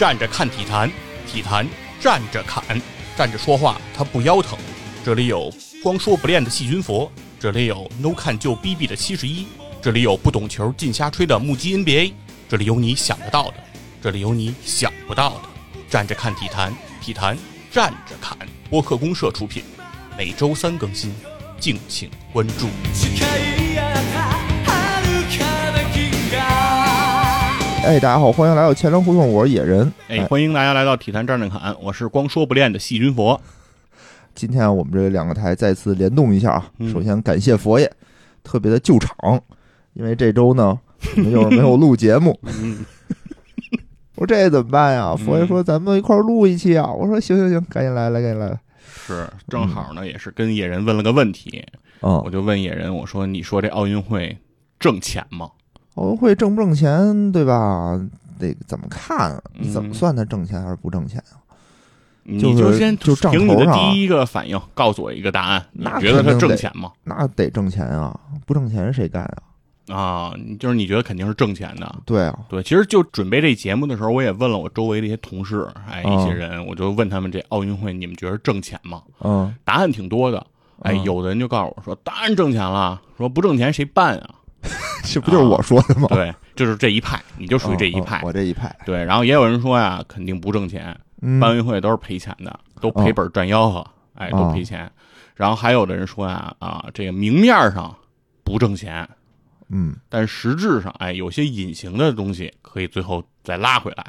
站着看体坛，体坛站着侃，站着说话他不腰疼。这里有光说不练的细菌佛，这里有 no 看就 bb 的七十一，这里有不懂球尽瞎吹的目击 NBA，这里有你想得到的，这里有你想不到的。站着看体坛，体坛站着侃。播客公社出品，每周三更新，敬请关注。哎，大家好，欢迎来到前粮胡同，我是野人。哎，欢迎大家来到体坛战战侃，我是光说不练的细菌佛。今天我们这两个台再次联动一下啊！嗯首先感谢佛爷，特别的救场，因为这周呢我们又是没有录节目。嗯，我说这怎么办呀？佛爷说咱们一块儿录一期啊！我说行行行，赶紧来，来赶紧来。是，正好呢，也是跟野人问了个问题，我嗯，就问野人，我说你说这奥运会挣钱吗？奥运会挣不挣钱，对吧？得怎么看？你怎么嗯算它挣钱还是不挣钱啊？你就先就账凭你的第一个反应告诉我一个答案，你那觉得它挣钱吗？那得挣钱啊！不挣钱谁干啊？啊，就是你觉得肯定是挣钱的。对啊，对，其实就准备这节目的时候，我也问了我周围的一些同事，哎，嗯一些人，我就问他们这奥运会你们觉得挣钱吗？嗯，答案挺多的，哎，嗯有的人就告诉我说，当然挣钱了，说不挣钱谁办啊？这不就是我说的吗？对，就是这一派，你就属于这一派。我这一派。对，然后也有人说呀，肯定不挣钱，嗯办奥运会都是赔钱的，都赔本赚吆喝，哎，都哦赔钱。然后还有的人说呀，啊，这个明面上不挣钱，嗯但实质上，哎，有些隐形的东西可以最后再拉回来，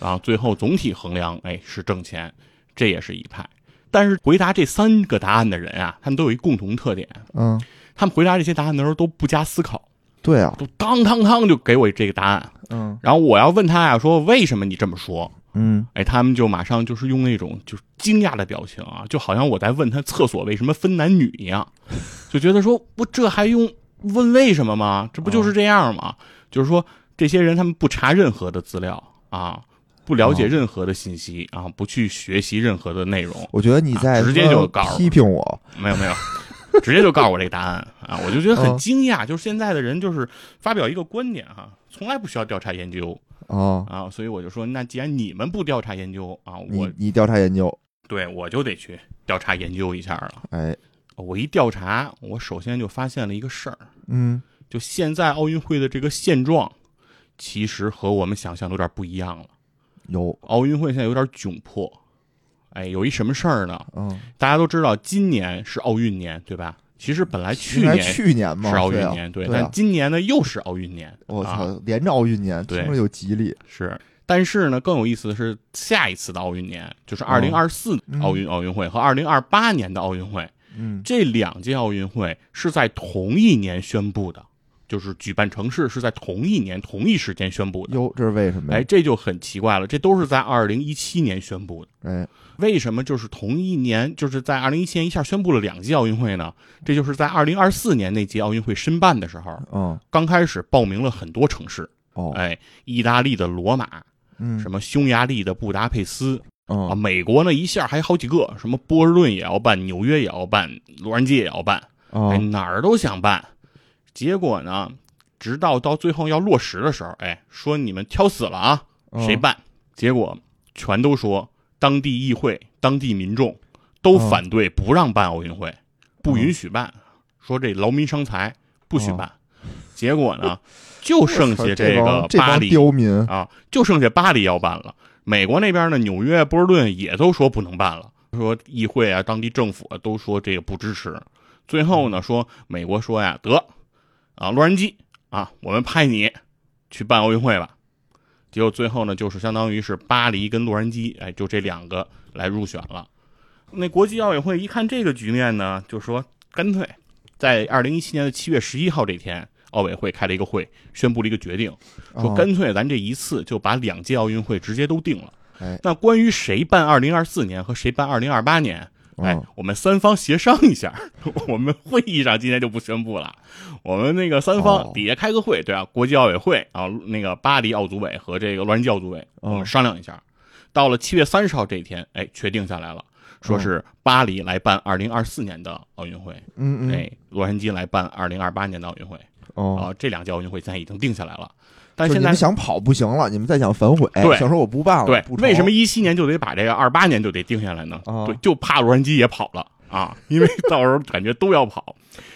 然后最后总体衡量，哎，是挣钱，这也是一派。但是回答这三个答案的人啊，他们都有一共同特点，嗯，他们回答这些答案的时候都不加思考，对啊，都当当当就给我这个答案。嗯然后我要问他呀，说为什么你这么说？嗯哎，他们就马上就是用那种就是惊讶的表情啊，就好像我在问他厕所为什么分男女一样，就觉得说我这还用问为什么吗？这不就是这样吗？就是说这些人他们不查任何的资料啊，不了解哦任何的信息啊，不去学习任何的内容，我觉得你在啊直接就告诉批评我，没有没有。直接就告诉我这个答案啊，我就觉得很嗯惊讶。就是现在的人，就是发表一个观点哈、从来不需要调查研究哦，啊，所以我就说，那既然你们不调查研究啊，我你你调查研究，对我就得去调查研究一下了。哎，我一调查，我首先就发现了一个事儿，嗯就现在奥运会的这个现状，其实和我们想象的有点不一样了。有，奥运会现在有点窘迫，哎，有一什么事儿呢？嗯，大家都知道，今年是奥运年，对吧？其实本来去年去年嘛是奥运对啊。年，对，对啊。但今年呢又是奥运年。啊。我操，连着奥运年，对。听着就吉利，是，但是呢，更有意思的是，下一次的奥运年，就是二零二四嗯。奥运奥运会和二零二八年的奥运会，嗯。这两届奥运会是在同一年宣布的，就是举办城市是在同一年同一时间宣布的。哟，这是为什么呀？哎，这就很奇怪了，这都是在二零一七年宣布的，哎，为什么就是同一年，就是在二零一七年一下宣布了两届奥运会呢？这就是在二零二四年那届奥运会申办的时候，嗯刚开始报名了很多城市，哦，哎，意大利的罗马，嗯什么匈牙利的布达佩斯，啊，嗯美国呢一下还好几个，什么波士顿也要办，纽约也要办，洛杉矶也要办，哎，哦哪儿都想办。结果呢，直到到最后要落实的时候，哎，说你们挑死了啊，嗯谁办？结果全都说当地议会、当地民众都嗯反对，不让办奥运会，不允许办，说这劳民伤财，不许办。结果呢，就剩下这个巴黎刁民，啊，就剩下巴黎要办了。美国那边呢，纽约、波士顿也都说不能办了，说议会啊、当地政府啊都说这个不支持。最后呢，说美国说呀，得啊，洛杉矶啊，我们派你去办奥运会吧。结果最后呢，就是相当于是巴黎跟洛杉矶，哎，就这两个来入选了。那国际奥委会一看这个局面呢，就说干脆在二零一七年的七月十一号这天，奥委会开了一个会，宣布了一个决定，说哦干脆咱这一次就把两届奥运会直接都定了。哎那关于谁办二零二四年和谁办二零二八年，哎哦，我们三方协商一下。我们会议上今天就不宣布了，我们那个三方哦底下开个会，对啊，国际奥委会啊，那个巴黎奥组委和这个洛杉矶奥组委，哦我们商量一下。到了七月三十号这一天，哎，确定下来了，说是巴黎来办二零二四年的奥运会，嗯嗯，哎，洛杉矶来办二零二八年的奥运会。哦，啊，这两届奥运会现在已经定下来了。但现在们想跑不行了，你们再想反悔，对想说我不办了，对为什么一七年就得把这个二八年就得定下来呢？啊对，就怕洛杉矶也跑了啊，因为 到时候感觉都要跑。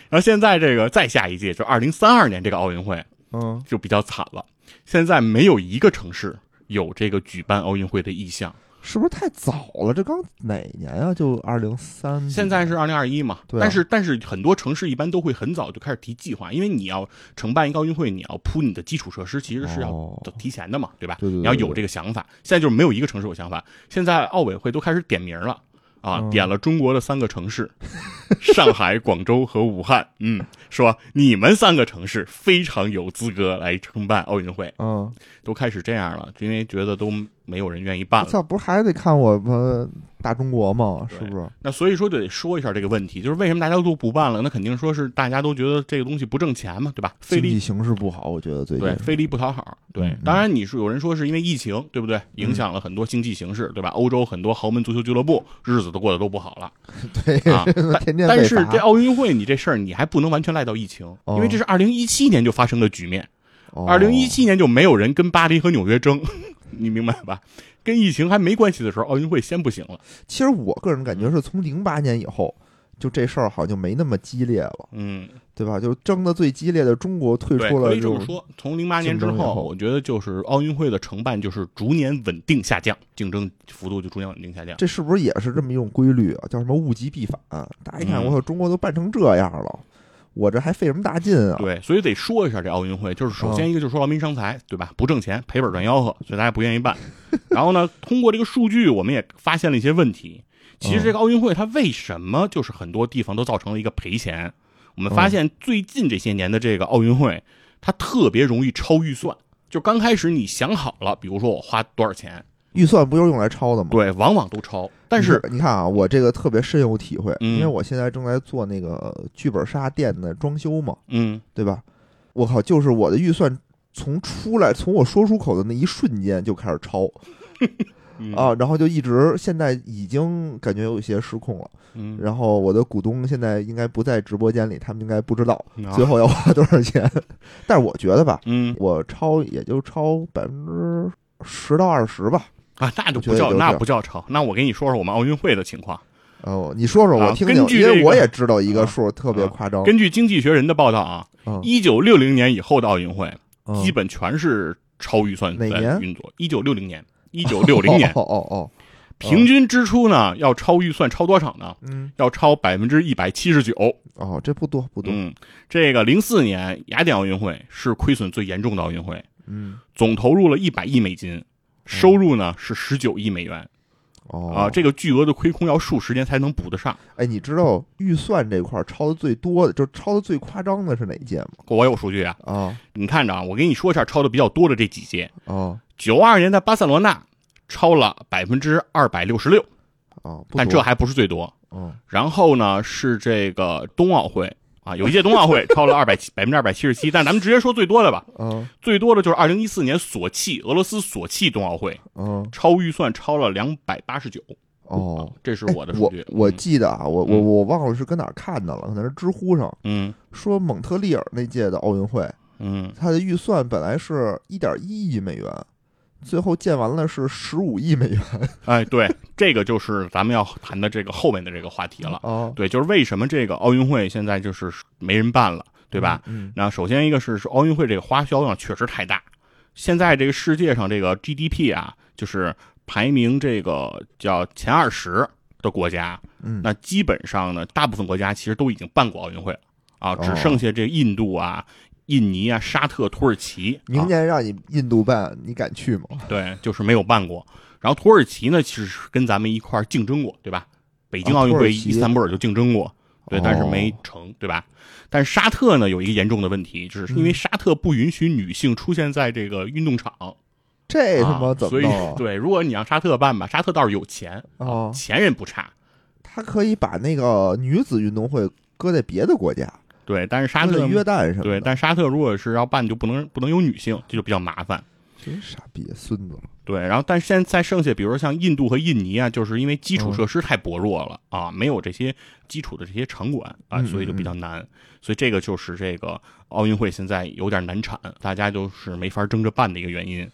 然后现在这个再下一届就二零三二年这个奥运会嗯，就比较惨了，现在没有一个城市有这个举办奥运会的意向。是不是太早了？这刚哪年啊？就二零三，现在是二零二一嘛，对啊但是但是很多城市一般都会很早就开始提计划，因为你要承办一个奥运会，你要铺你的基础设施，其实是要哦提前的嘛，对吧？对对对你要有这个想法。现在就是没有一个城市有想法，现在奥委会都开始点名了。啊，嗯点了中国的三个城市，上海、广州和武汉。嗯，说你们三个城市非常有资格来承办奥运会，嗯，都开始这样了，因为觉得都没有人愿意办了。我操，不是还得看我们大中国吗？是不是？那所以说就得说一下这个问题，就是为什么大家都不办了？那肯定说是大家都觉得这个东西不挣钱嘛，对吧？经济形势不好，我觉得最近对，费力不讨好。对嗯，当然你是有人说是因为疫情，对不对？影响了很多经济形势，对吧？欧洲很多豪门足球俱乐部日子都过得都不好了 对，啊。天天但是这奥运会你这事儿你还不能完全赖到疫情，哦因为这是二零一七年就发生的局面，哦二零一七年就没有人跟巴黎和纽约争，你明白吧？跟疫情还没关系的时候，奥运会先不行了。其实我个人感觉是从零八年以后，就这事儿好像就没那么激烈了，嗯，对吧？就争的最激烈的中国退，出了种可以这么说。从零八年之后，我觉得就是奥运会的承办就是逐年稳定下降，竞争幅度就逐年稳定下降。这是不是也是这么一种规律啊？叫什么物极必反？大家一看，嗯我操，中国都办成这样了，我这还费什么大劲啊？对，所以得说一下这奥运会，就是首先一个就是说劳民伤财，对吧？不挣钱，赔本赚吆喝，所以大家不愿意办。然后呢，通过这个数据，我们也发现了一些问题。其实这个奥运会它为什么就是很多地方都造成了一个赔钱？我们发现最近这些年的这个奥运会，它特别容易超预算。就刚开始你想好了，比如说我花多少钱，预算不就是用来抄的吗？对，往往都抄。但是你看啊，我这个特别深有体会，嗯因为我现在正在做那个剧本杀店的装修嘛，嗯，对吧？我靠，就是我的预算从出来，从我说出口的那一瞬间就开始抄 嗯啊，然后就一直现在已经感觉有一些失控了。嗯，然后我的股东现在应该不在直播间里，他们应该不知道啊最后要花多少钱。但是我觉得吧，嗯我超也就超百分之十到二十吧。啊，那就不叫那不叫超。那我给你说说我们奥运会的情况。哦，你说说啊我听听，根据这个因为我也知道一个啊数特别夸张。根据《经济学人》的报道啊，嗯一九六零年以后的奥运会嗯基本全是超预算在运作。一九六零年，一九六零年哦哦哦，平均支出呢要超预算超多少呢？嗯，要超百分之一百七十九。哦，这不多不多，嗯，这个零四年雅典奥运会是亏损最严重的奥运会，嗯，总投入了一百亿美金，收入呢是十九亿美元哦啊，这个巨额的亏空要数十年才能补得上。哎，你知道预算这块儿超的最多的，就超的最夸张的是哪一届吗？我有数据啊，啊你看着啊，我给你说一下超的比较多的这几届。啊九二年的巴塞罗那超了百分之二百六十六，啊！不多但这还不是最多。嗯然后呢是这个冬奥会啊，有一届冬奥会超了二百七百分之二百七十七，但咱们直接说最多的吧，嗯最多的就是二零一四年索契俄罗斯索契冬奥会，嗯超预算超了两百八十九。哦，这是哎我我的数据。我嗯记得啊，我我嗯我忘了是跟哪儿看的了，可能是知乎上嗯说蒙特利尔那届的奥运会，嗯，它的预算本来是一点一亿美元，最后建完了是十五亿美元哎，对，这个就是咱们要谈的这个后面的这个话题了。啊，对，就是为什么这个奥运会现在就是没人办了，对吧？嗯？那首先一个是是奥运会这个花销量确实太大，现在这个世界上这个 GDP 啊，就是排名这个叫前二十的国家，嗯，那基本上呢，大部分国家其实都已经办过奥运会了啊，只哦剩下这印度啊、印尼啊、沙特、土耳其，明啊、年让你印度办，你敢去吗？对，就是没有办过。然后土耳其呢，其实是跟咱们一块儿竞争过，对吧？北京奥运会伊斯坦布尔就竞争过，对，但是哦没成，对吧？但是沙特呢有一个严重的问题，就是因为嗯沙特不允许女性出现在这个运动场，这他妈啊所以怎么弄啊？对，如果你让沙特办吧，沙特倒是有钱，哦钱人不差，他可以把那个女子运动会搁在别的国家，对，但是沙特约旦什么。对，但沙特如果是要办，就不能不能有女性，这就比较麻烦。真傻逼，孙子。对，然后但是现在剩下，比如说像印度和印尼啊，就是因为基础设施太薄弱了啊，没有这些基础的这些场馆啊，所以就比较难。所以这个就是这个奥运会现在有点难产，大家就是没法争着办的一个原因。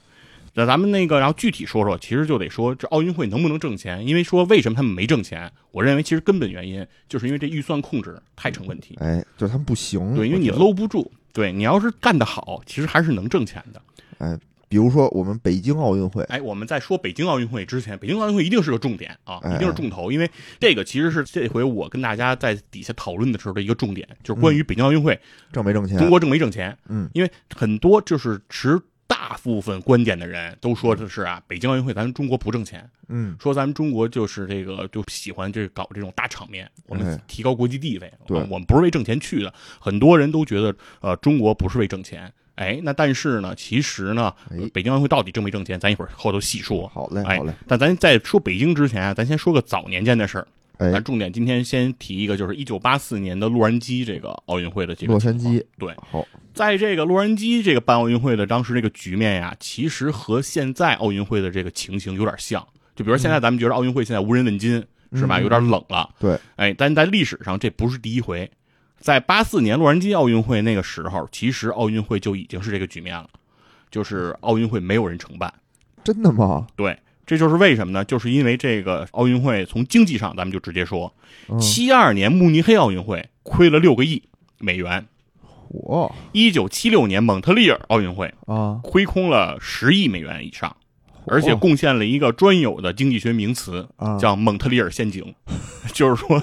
那咱们那个，然后具体说说，其实就得说这奥运会能不能挣钱？因为说为什么他们没挣钱？我认为其实根本原因就是因为这预算控制太成问题。哎，就是他们不行。对，因为你搂不住。对你要是干得好，其实还是能挣钱的。哎，比如说我们北京奥运会。哎，我们在说北京奥运会之前，北京奥运会一定是个重点啊，一定是重头，因为这个其实是这回我跟大家在底下讨论的时候的一个重点，就是关于北京奥运会挣没挣钱，中国挣没挣钱？嗯，因为很多就是持。大部分观点的人都说的是啊，北京奥运会咱们中国不挣钱，嗯，说咱们中国就是这个就喜欢这搞这种大场面，我们提高国际地位，对，我们不是为挣钱去的。很多人都觉得呃，中国不是为挣钱，哎，那但是呢，其实呢，北京奥运会到底挣没挣钱，咱一会儿后头细说。好嘞，好嘞。但咱在说北京之前啊，咱先说个早年间的事儿。咱重点今天先提一个，就是一九八四年的洛杉矶这个奥运会的这个洛杉矶。对，好，在这个洛杉矶这个办奥运会的当时这个局面呀，其实和现在奥运会的这个情形有点像。就比如现在咱们觉得奥运会现在无人问津是吧？有点冷了。对，哎，但在历史上这不是第一回。在八四年洛杉矶奥运会那个时候，其实奥运会就已经是这个局面了，就是奥运会没有人承办。真的吗？对。这就是为什么呢？就是因为这个奥运会从经济上，咱们就直接说，七二年慕尼黑奥运会亏了六个亿美元，嚯！一九七六年蒙特利尔奥运会啊，亏空了十亿美元以上，而且贡献了一个专有的经济学名词，叫蒙特利尔陷阱，就是说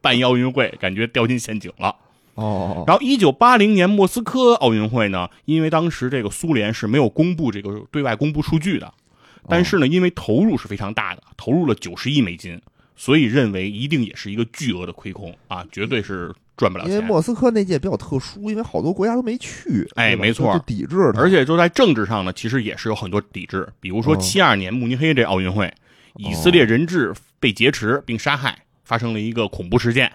办一奥运会感觉掉进陷阱了。哦，然后一九八零年莫斯科奥运会呢，因为当时这个苏联是没有公布这个对外公布数据的。但是呢，因为投入是非常大的，投入了九十亿美金，所以认为一定也是一个巨额的亏空啊，绝对是赚不了钱。因为莫斯科那届比较特殊，因为好多国家都没去，哎，没错，抵制。而且就在政治上呢，其实也是有很多抵制。比如说七二年慕尼黑这奥运会，以色列人质被劫持并杀害，发生了一个恐怖事件。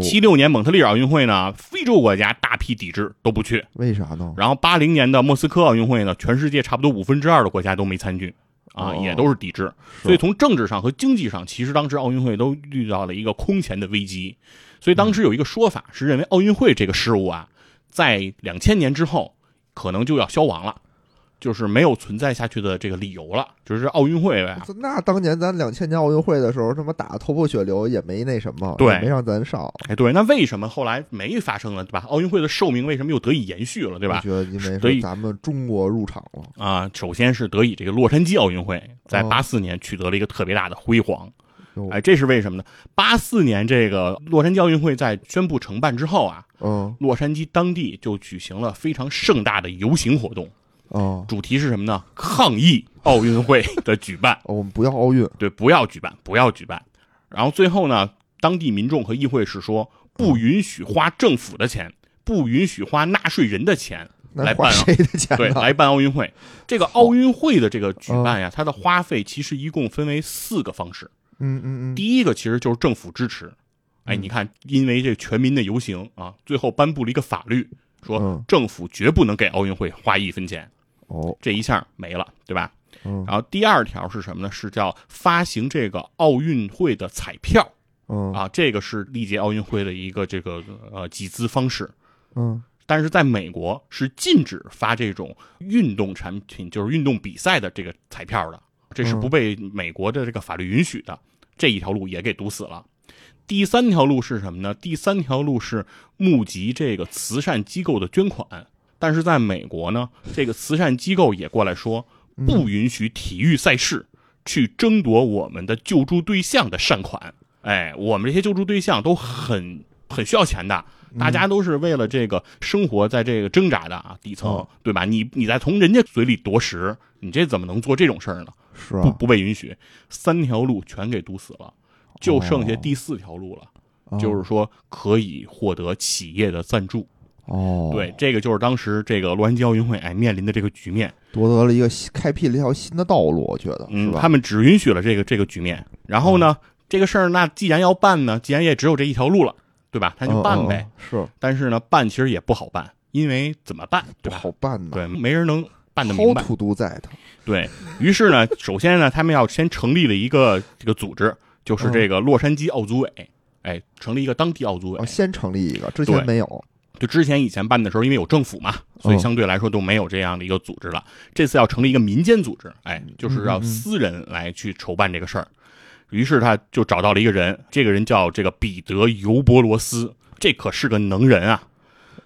七六年蒙特利尔奥运会呢，非洲国家大批抵制都不去，为啥呢？然后八零年的莫斯科奥运会呢，全世界差不多五分之二的国家都没参与。啊，也都是抵制，所以从政治上和经济上，其实当时奥运会都遇到了一个空前的危机。所以当时有一个说法是认为奥运会这个事物啊，在两千年之后可能就要消亡了。就是没有存在下去的这个理由了，就是奥运会呗。那当年咱两千年奥运会的时候，他妈打头破血流也没那什么，对，没让咱上。哎，对，那为什么后来没发生了，对吧？奥运会的寿命为什么又得以延续了，对吧？觉得因为咱们中国入场了啊。首先是得以这个洛杉矶奥运会在八四年取得了一个特别大的辉煌，哎，这是为什么呢？八四年这个洛杉矶奥运会在宣布承办之后啊，嗯，洛杉矶当地就举行了非常盛大的游行活动。哦，主题是什么呢？抗议奥运会的举办。我们不要奥运，对，不要举办，不要举办。然后最后呢，当地民众和议会是说，不允许花政府的钱，不允许花纳税人的钱来办谁的钱？对，来办奥运会。这个奥运会的这个举办呀，它的花费其实一共分为四个方式。嗯嗯嗯。第一个其实就是政府支持。哎，你看，因为这全民的游行啊，最后颁布了一个法律，说政府绝不能给奥运会花一分钱。哦，这一下没了，对吧？嗯。然后第二条是什么呢？是叫发行这个奥运会的彩票。嗯。啊，这个是历届奥运会的一个这个呃集资方式。嗯。但是在美国是禁止发这种运动产品，就是运动比赛的这个彩票的，这是不被美国的这个法律允许的。这一条路也给堵死了。第三条路是什么呢？第三条路是募集这个慈善机构的捐款。但是在美国呢，这个慈善机构也过来说，不允许体育赛事去争夺我们的救助对象的善款。哎，我们这些救助对象都很很需要钱的，大家都是为了这个生活在这个挣扎的啊，底层对吧？你你再从人家嘴里夺食，你这怎么能做这种事儿呢？是不不被允许，三条路全给堵死了，就剩下第四条路了，就是说可以获得企业的赞助。哦，对，这个就是当时这个洛杉矶奥运会哎面临的这个局面，夺得了一个开辟了一条新的道路，我觉得，嗯，他们只允许了这个这个局面，然后呢，这个事儿那既然要办呢，既然也只有这一条路了，对吧？他就办呗。是，但是呢，办其实也不好办，因为怎么办？不好办呢？对，没人能办的明白。对于是呢，首先呢，他们要先成立了一个这个组织，就是这个洛杉矶奥组委，哎，成立一个当地奥组委哦，。先成立一个，之前没有。就之前以前办的时候，因为有政府嘛，所以哦相对来说都没有这样的一个组织了。这次要成立一个民间组织，哎，就是要私人来去筹办这个事儿。于是他就找到了一个人，这个人叫这个彼得·尤伯罗斯，这可是个能人啊。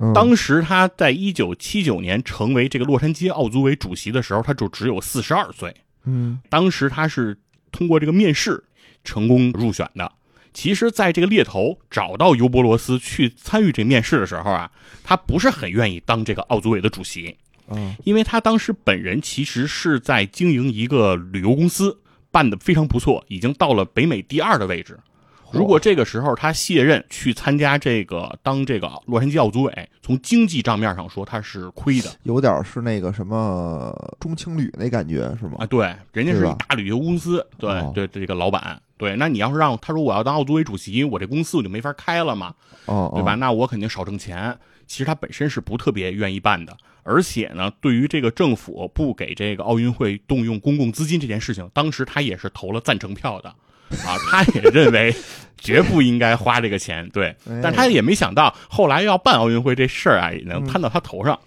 嗯当时他在一九七九年成为这个洛杉矶奥组委主席的时候，他就只有四十二岁。嗯当时他是通过这个面试成功入选的。其实，在这个猎头找到尤伯罗斯去参与这面试的时候啊，他不是很愿意当这个奥组委的主席，嗯因为他当时本人其实是在经营一个旅游公司，办的非常不错，已经到了北美第二的位置。如果这个时候他卸任去参加这个当这个洛杉矶奥组委，从经济账面上说他是亏的有点是那个什么中青旅那感觉是吗啊。？对，人家是一大旅游公司，对哦对，这个老板，对，那你要是让他说我要当奥组委主席，我这公司我就没法开了嘛，哦，对吧？哦？那我肯定少挣钱。其实他本身是不特别愿意办的，而且呢，对于这个政府不给这个奥运会动用公共资金这件事情，当时他也是投了赞成票的，啊，他也认为绝不应该花这个钱，对，哎但他也没想到后来要办奥运会这事儿啊，也能摊到他头上，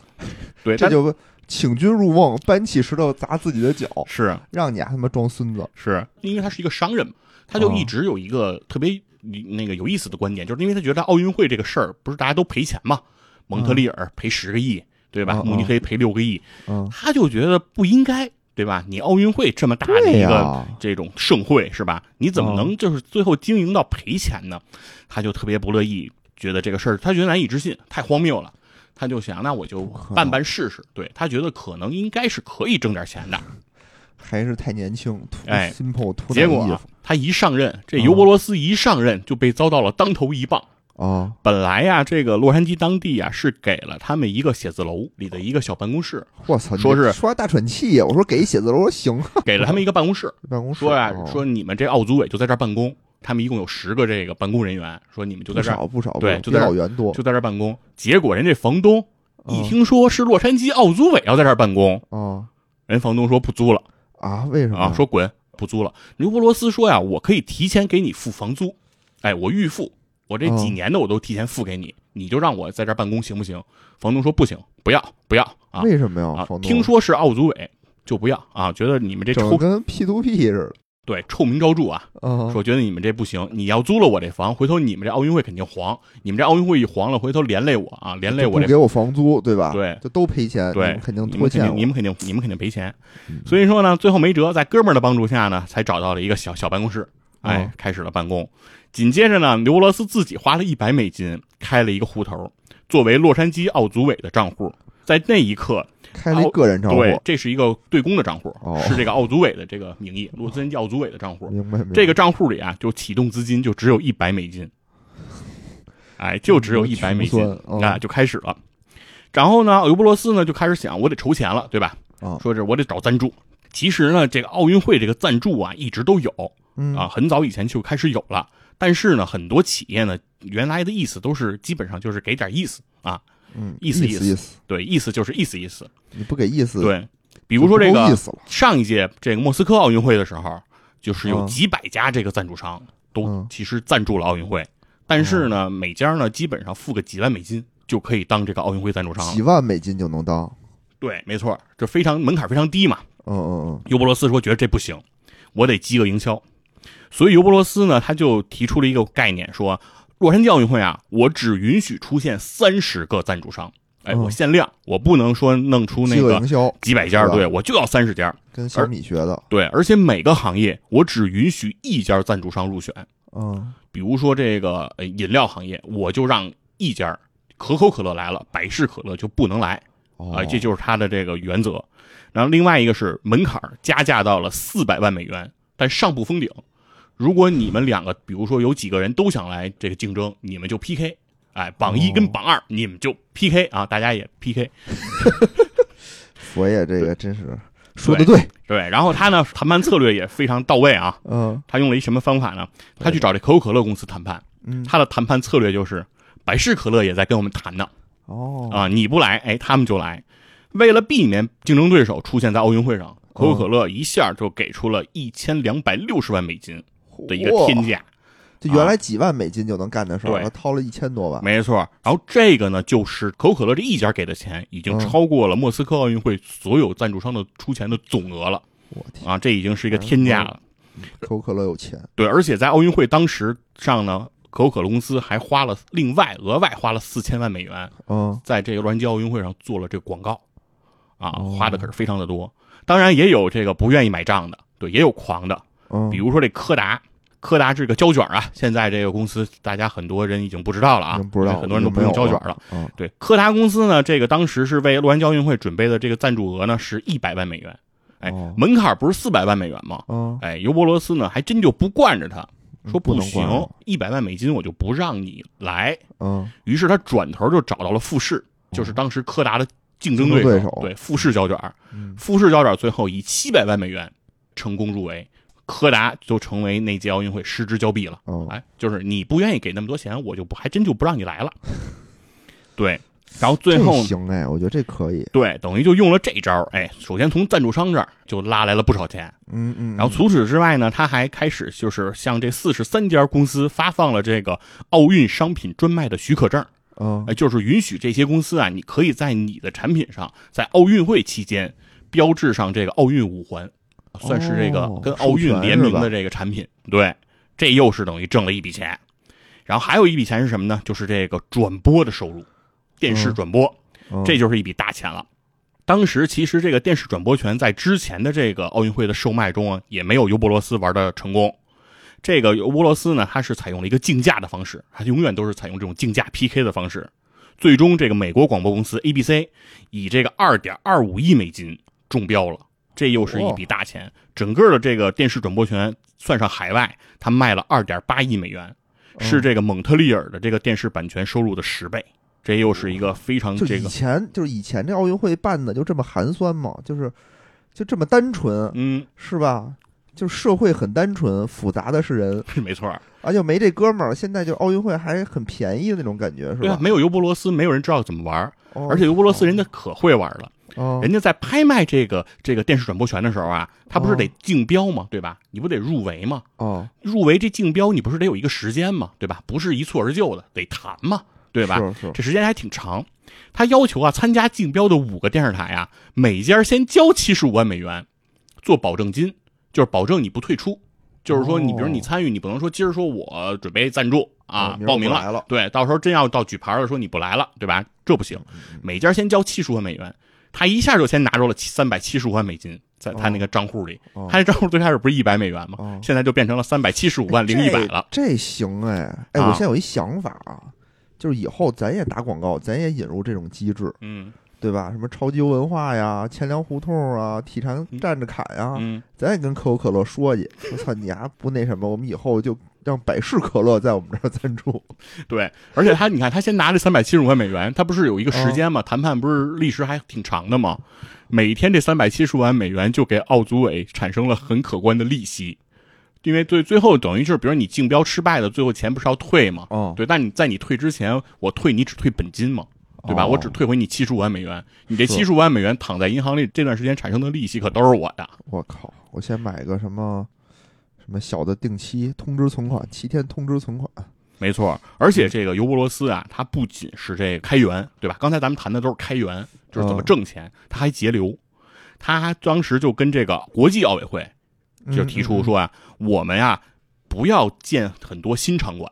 对，但这就请君入瓮，搬起石头砸自己的脚，是让你他妈装孙子。是因为他是一个商人嘛，他就哦一直有一个特别那个有意思的观点，就是因为他觉得奥运会这个事儿不是大家都赔钱嘛，蒙特利尔赔十个亿，对吧？慕尼黑赔六个亿，嗯，他就觉得不应该，对吧？你奥运会这么大的一个，这种盛会是吧？你怎么哦能就是最后经营到赔钱呢？他就特别不乐意，觉得这个事儿他觉得难以置信，太荒谬了。他就想，那我就办办试试。对他觉得可能应该是可以挣点钱的。还是太年轻，图哎结果啊他一上任，这尤伯罗斯一上任就被遭到了当头一棒。啊，本来呀，这个洛杉矶当地呀是给了他们一个写字楼里的一个小办公室，我操，说是说大喘气呀！我说给写字楼行，给了他们一个办公室，办公室说呀哦。说你们这奥组委就在这儿办公，他们一共有十个这个办公人员，说你们就在这儿少不少，不少对就在这儿老袁多。就在这儿办公。结果人这房东一嗯听说是洛杉矶奥组委要在这儿办公，啊人房东说不租了啊？为什么啊，说滚，不租了。刘伯罗斯说呀，我可以提前给你付房租，哎，我预付，我这几哦年的我都提前付给你，你就让我在这儿办公行不行？房东说不行，不要不要啊为什么呀？啊！听说是奥组委就不要啊，觉得你们这臭跟 P to P 似对臭名昭著啊，说觉得你们这不行，你要租了我这房，回头你们这奥运会肯定黄，你们这奥运会一黄了，回头连累我啊，连累我这就不给我房租，对吧？对就都赔钱，对肯定拖欠你们肯定，你们肯定赔钱。嗯所以说呢，最后没辙，在哥们儿的帮助下呢，才找到了一个小小办公室，哎，哦开始了办公。紧接着呢，刘罗斯自己花了一百美金开了一个户头，作为洛杉矶奥组委的账户。在那一刻，开了一个人账户，对，这是一个对公的账户，哦是这个奥组委的这个名义，洛杉矶奥组委的账户。明白明白。这个账户里啊，就启动资金就只有一百美金，哎，就只有一百美金啊，就开始了。然后呢，尤伯罗斯呢就开始想，我得筹钱了，对吧？啊说是我得找赞助。其实呢，这个奥运会这个赞助啊，一直都有嗯啊，很早以前就开始有了。但是呢，很多企业呢，原来的意思都是基本上就是给点意思啊，嗯，意思意意思对，意思就是意思意思。你不给意思，对，比如说这个上一届这个莫斯科奥运会的时候，就是有嗯。几百家这个赞助商都嗯。其实赞助了奥运会，但是呢，每家呢基本上付个几万美金就可以当这个奥运会赞助商了。几万美金就能当，对，没错，这非常门槛非常低嘛。嗯嗯嗯。尤伯罗斯说觉得这不行，我得饥饿营销，所以尤伯罗斯呢他就提出了一个概念，说洛杉矶奥运会啊，我只允许出现三十个赞助商，哎，嗯我限量，我不能说弄出嗯，那个几百家，对我就要三十家。跟小米学的，对，而且每个行业我只允许一家赞助商入选。嗯比如说这个呃饮料行业，我就让一家可口可乐来了，百事可乐就不能来哦啊、这就是它的这个原则。然后另外一个是门槛加价到了四百万美元，但上不封顶。如果你们两个，比如说有几个人都想来这个竞争，你们就 PK。哎，榜一跟哦榜二，你们就 PK 啊，大家也 PK。佛爷这个真是说的对，对，然后他呢谈判策略也非常到位啊。嗯他用了一什么方法呢？他去找这可口可乐公司谈判，嗯，他的谈判策略就是百事可乐也在跟我们谈呢哦啊，你不来，哎，他们就来。为了避免竞争对手出现在奥运会上，可口可乐一下就给出了一千两百六十万美金的一个天价。就原来几万美金就能干的事儿，对他掏了一千多万。没错，然后这个呢，就是可口可乐这一家给的钱，已经超过了莫斯科奥运会所有赞助商的出钱的总额了我天，啊！这已经是一个天价了。可口可乐有钱，对，而且在奥运会当时上呢，可口可乐公司还花了另外额外花了四千万美元，嗯在这个洛杉矶奥运会上做了这个广告，啊，哦花的可是非常的多。当然也有这个不愿意买账的，对，也有狂的，嗯，比如说这柯达。柯达这个胶卷啊，现在这个公司大家很多人已经不知道了啊，不知道很多人都不用胶卷了。嗯，对，柯达公司呢，这个当时是为洛杉矶奥运会准备的这个赞助额呢是一百万美元，哎哦，门槛不是四百万美元吗？嗯哎，尤伯罗斯呢还真就不惯着他，说不能行一百万美金我就不让你来。嗯于是他转头就找到了富士，就是当时柯达的竞争对手对富士胶卷，嗯富士胶卷最后以七百万美元成功入围，柯达就成为那届奥运会失之交臂了。哦哎，就是你不愿意给那么多钱，我就不还真就不让你来了。对，然后最后行哎，我觉得这可以。对，等于就用了这招，哎，首先从赞助商这儿就拉来了不少钱，嗯嗯，然后除此之外呢，他还开始就是向这四十三家公司发放了这个奥运商品专卖的许可证，嗯哎，就是允许这些公司啊，你可以在你的产品上，在奥运会期间标志上这个奥运五环，算是这个哦跟奥运联名的这个产品。对，这又是等于挣了一笔钱。然后还有一笔钱是什么呢？就是这个转播的收入，电视转播，嗯这就是一笔大钱了。当时其实这个电视转播权在之前的这个奥运会的售卖中啊，也没有尤伯罗斯玩的成功。这个尤伯罗斯呢，他是采用了一个竞价的方式，他永远都是采用这种竞价 PK 的方式。最终，这个美国广播公司 ABC 以这个二点二五亿美金中标了，这又是一笔大钱。整个的这个电视转播权算上海外，他卖了二点八亿美元，是这个蒙特利尔的这个电视版权收入的十倍。这又是一个非常这个以前就是以前这奥运会办的就这么寒酸吗？就是就这么单纯嗯，是吧？就是社会很单纯，复杂的是人，是没错儿。啊，就没这哥们儿。现在就奥运会还很便宜的那种感觉，是吧？，没有尤伯罗斯，没有人知道怎么玩而且尤伯罗斯人家可会玩了，哦人家在拍卖这个这个电视转播权的时候啊，他不是得哦竞标吗？对吧？你不得入围吗？哦，入围这竞标，你不是得有一个时间吗？对吧？不是一蹴而就的，得谈嘛，对吧？是是，这时间还挺长。他要求啊，参加竞标的五个电视台啊，每家先交七十五万美元做保证金，就是保证你不退出。就是说，你比如你参与，你不能说今儿说我准备赞助啊报名来了对，到时候真要到举牌了，说你不来了，对吧？这不行，嗯每家先交七十万美元，他一下就先拿着了三百七十五万美金，在他那个账户里，哦。他这账户最开始不是一百美元吗？哦。现在就变成了三百七十五万零一百了。这这行哎哎，啊。我现在有一想法啊，就是以后咱也打广告，咱也引入这种机制，嗯。对吧？什么超级游文化呀、钱粮胡同啊、体坛站着侃呀，嗯，咱也跟可口可乐说去，我操你丫不那什么，我们以后就让百事可乐在我们这儿赞助。对，而且他你看，他先拿这三百七十五万美元，他不是有一个时间哦？谈判不是历时还挺长的嘛？每天这三百七十万美元就给奥组委产生了很可观的利息，因为最最后等于就是，比如你竞标失败的，最后钱不是要退嘛？哦，对，但你在你退之前，我退你只退本金嘛，对吧？哦我只退回你七十五万美元，你这是七十五万美元躺在银行里这段时间产生的利息可都是我的。我靠，我先买个什么什么小的定期通知存款，七天通知存款。没错，而且这个尤伯罗斯啊，它不仅是这个开源，对吧？刚才咱们谈的都是开源，就是怎么嗯挣钱，他还节流。他当时就跟这个国际奥委会就提出嗯，说啊，我们呀不要建很多新场馆，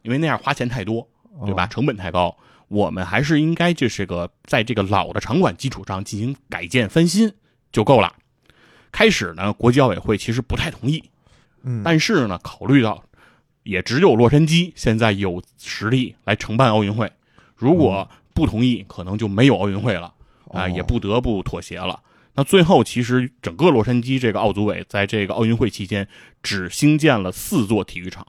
因为那样花钱太多，嗯对吧？？成本太高。我们还是应该就是个在这个老的场馆基础上进行改建翻新就够了。开始呢，国际奥委会其实不太同意，嗯，但是呢，考虑到也只有洛杉矶现在有实力来承办奥运会，如果不同意，可能就没有奥运会了啊、哦也不得不妥协了。那最后，其实整个洛杉矶这个奥组委在这个奥运会期间只兴建了四座体育场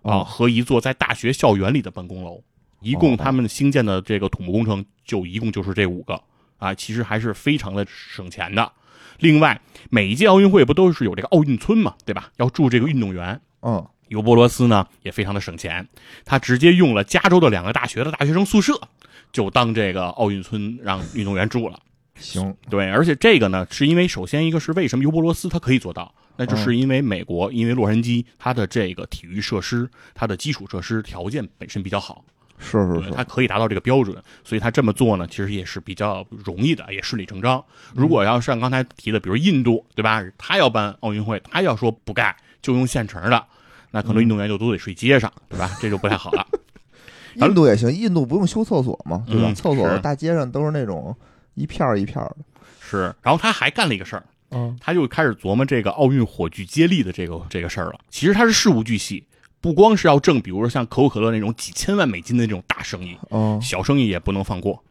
啊哦和一座在大学校园里的办公楼，一共他们兴建的这个土木工程就一共就是这五个啊，其实还是非常的省钱的。另外，每一届奥运会不都是有这个奥运村嘛，对吧？要住这个运动员。嗯，尤伯罗斯呢也非常的省钱，他直接用了加州的两个大学的大学生宿舍，就当这个奥运村让运动员住了。行，对，而且这个呢，是因为首先一个是为什么尤伯罗斯他可以做到，那就嗯是因为美国，因为洛杉矶它的这个体育设施，它的基础设施条件本身比较好，对，是是是，它可以达到这个标准，所以他这么做呢，其实也是比较容易的，也顺理成章。如果要像刚才提的，比如印度，对吧？他要办奥运会，他要说不盖，就用现成的，那可能运动员就都得睡街上，对吧？这就不太好了。印度也行，印度不用修厕所嘛，对吧？嗯厕所大街上都是那种一片儿一片儿的，是，然后他还干了一个事儿，嗯他就开始琢磨这个奥运火炬接力的这个这个事儿了。其实他是事无巨细，不光是要挣，比如说像可口可乐那种几千万美金的那种大生意，嗯小生意也不能放过。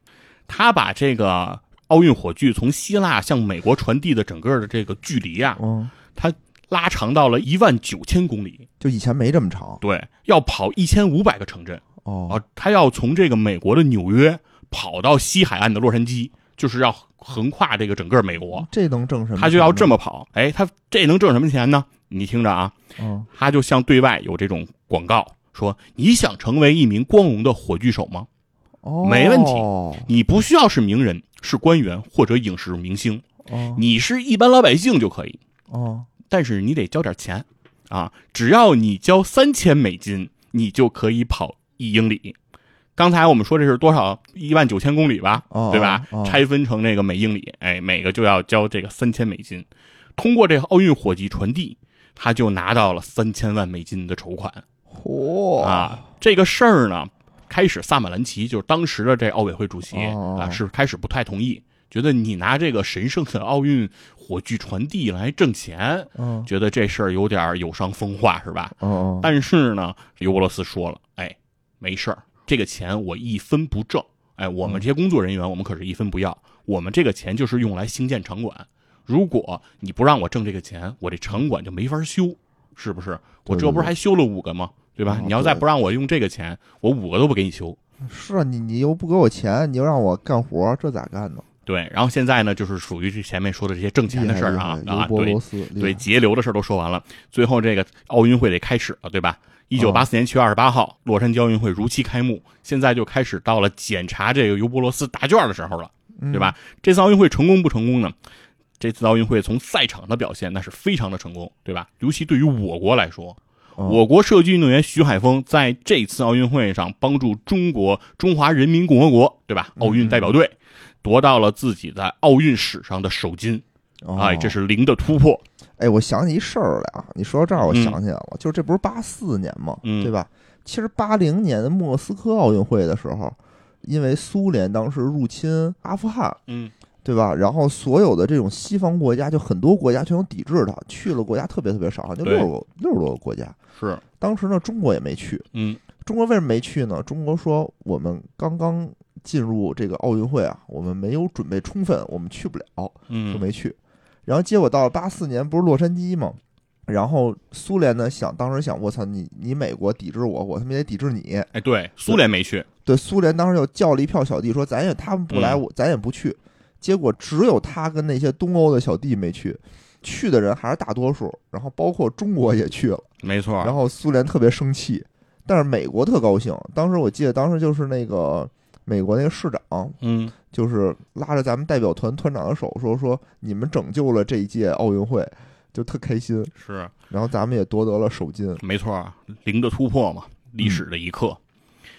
他把这个奥运火炬从希腊向美国传递的整个的这个距离啊，嗯，他拉长到了一万九千公里，就以前没这么长。对，要跑一千五百个城镇。哦。啊，他要从这个美国的纽约跑到西海岸的洛杉矶，就是要横跨这个整个美国。这能挣什么？他就要这，么跑，哎，他这能挣什么钱呢？你听着啊，嗯他就像对外有这种广告，说你想成为一名光荣的火炬手吗？哦，没问题哦你不需要是名人、是官员或者影视明星，哦你是一般老百姓就可以，哦但是你得交点钱啊！只要你交三千美金，你就可可以跑一英里。刚才我们说这是多少？一万九千公里吧，哦对吧？哦拆分成这个每英里，哎，每个就要交这个三千美金。通过这个奥运火炬传递，他就拿到了三千万美金的筹款嚯啊！这个事儿呢，开始萨马兰奇就是当时的这奥委会主席哦啊，是开始不太同意，觉得你拿这个神圣的奥运火炬传递来挣钱，嗯觉得这事儿有点有伤风化，是吧？但是呢，尤伯罗斯说了，哎，没事儿，这个钱我一分不挣。哎，我们这些工作人员，我们可是一分不要。我们这个钱就是用来兴建场馆。如果你不让我挣这个钱，我这场馆就没法修，是不是？我这不是还修了五个吗？对吧？哦你要再不让我用这个钱，我五个都不给你修。是啊，你你又不给我钱，你又让我干活，这咋干呢？对，然后现在呢，就是属于这前面说的这些挣钱的事儿啊啊，对对，节流的事儿都说完了，最后这个奥运会得开始了，对吧？一九八四年七月二十八号，洛杉矶奥运会如期开幕，现在就开始到了检查这个尤伯罗斯答卷的时候了，嗯对吧？这次奥运会成功不成功呢？这次奥运会从赛场的表现那是非常的成功，对吧？尤其对于我国来说，哦我国射击运动员徐海峰在这次奥运会上帮助中国中华人民共和国，对吧？奥运代表队夺到了自己在奥运史上的首金，哦哎，这是零的突破。哎，我想起一事儿来啊！你说到这儿，我嗯想起来了，就是这不是八四年嘛，嗯对吧？其实八零年的莫斯科奥运会的时候，因为苏联当时入侵阿富汗，嗯对吧？然后所有的这种西方国家，就很多国家全都抵制它，去了国家特别特别少，好像就六十个六十多个国家。是，当时呢，中国也没去。嗯中国为什么没去呢？中国说我们刚刚进入这个奥运会啊，我们没有准备充分，我们去不了。就嗯，没去。然后结果到了八四年，不是洛杉矶吗？然后苏联呢想，当时想，我操，你你美国抵制我，我他妈也抵制你。哎，对，苏联没去，对，苏联当时就叫了一票小弟，说咱也他们不来，嗯我咱也不去。结果只有他跟那些东欧的小弟没去，去的人还是大多数。然后包括中国也去了，没错。然后苏联特别生气，但是美国特高兴。当时我记得，当时就是那个美国那个市长，嗯，就是拉着咱们代表团团长的手说说你们拯救了这一届奥运会，就特开心。是然后咱们也夺得了首金。没错，零的突破嘛，历史的一刻。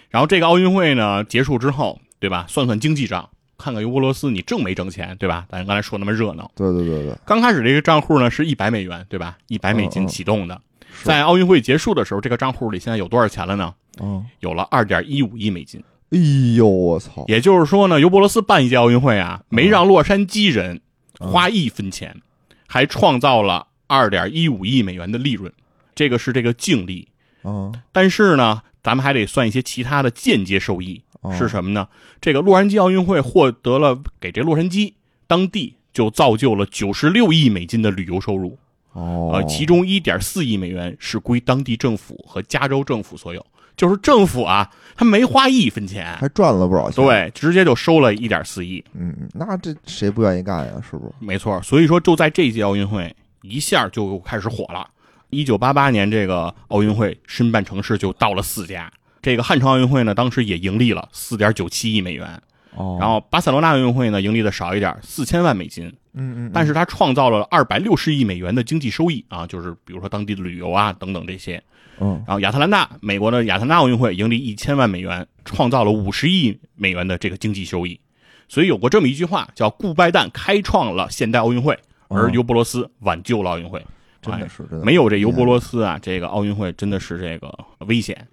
然后这个奥运会呢结束之后，对吧？算算经济账，看看尤伯罗斯你挣没挣钱，对吧？咱刚才说那么热闹，对对对对，刚开始这个账户呢是一百美元，对吧？一百美金启动的，是在奥运会结束的时候，这个账户里现在有多少钱了呢？嗯，有了二点一五亿美金。哎呦我操，也就是说呢，尤伯罗斯办一届奥运会啊，没让洛杉矶人花一分钱，还创造了二点一五亿美元的利润，这个是这个净利。嗯，但是呢，咱们还得算一些其他的间接收益，哦是什么呢？这个洛杉矶奥运会获得了给这洛杉矶当地就造就了九十六亿美金的旅游收入，哦，呃，其中一点四亿美元是归当地政府和加州政府所有，就是政府啊，他没花一分钱，还赚了不少钱。，对，直接就收了一点四亿。嗯，那这谁不愿意干呀？是不是？没错，所以说就在这届奥运会一下就开始火了。一九八八年这个奥运会申办城市就到了四家，这个汉城奥运会呢，当时也盈利了四点九七亿美元。哦，然后巴塞罗那奥运会呢盈利的少一点，四千万美金，嗯嗯，但是它创造了二百六十亿美元的经济收益啊，就是比如说当地的旅游啊等等这些。嗯。然后亚特兰大，美国的亚特兰大奥运会盈利一千万美元，创造了五十亿美元的这个经济收益。所以有过这么一句话，叫“顾拜旦开创了现代奥运会，而哦尤伯罗斯挽救了奥运会”哎真的是真的没有这尤伯罗斯啊，这个奥运会真的是这个危险。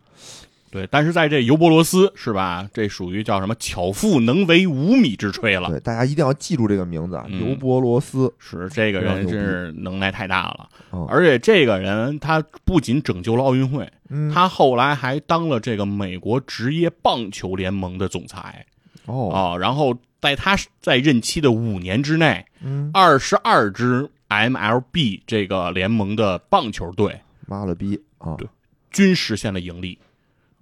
对，但是在这尤伯罗斯是吧？这属于叫什么“巧妇能为无米之炊”了。对，大家一定要记住这个名字啊，嗯尤伯罗斯。是这个人真是能耐太大了，哦而且这个人他不仅拯救了奥运会，嗯，他后来还当了这个美国职业棒球联盟的总裁哦，啊、然后在他在任期的五年之内，嗯，二十二支 MLB 这个联盟的棒球队妈了逼啊！对均实现了盈利，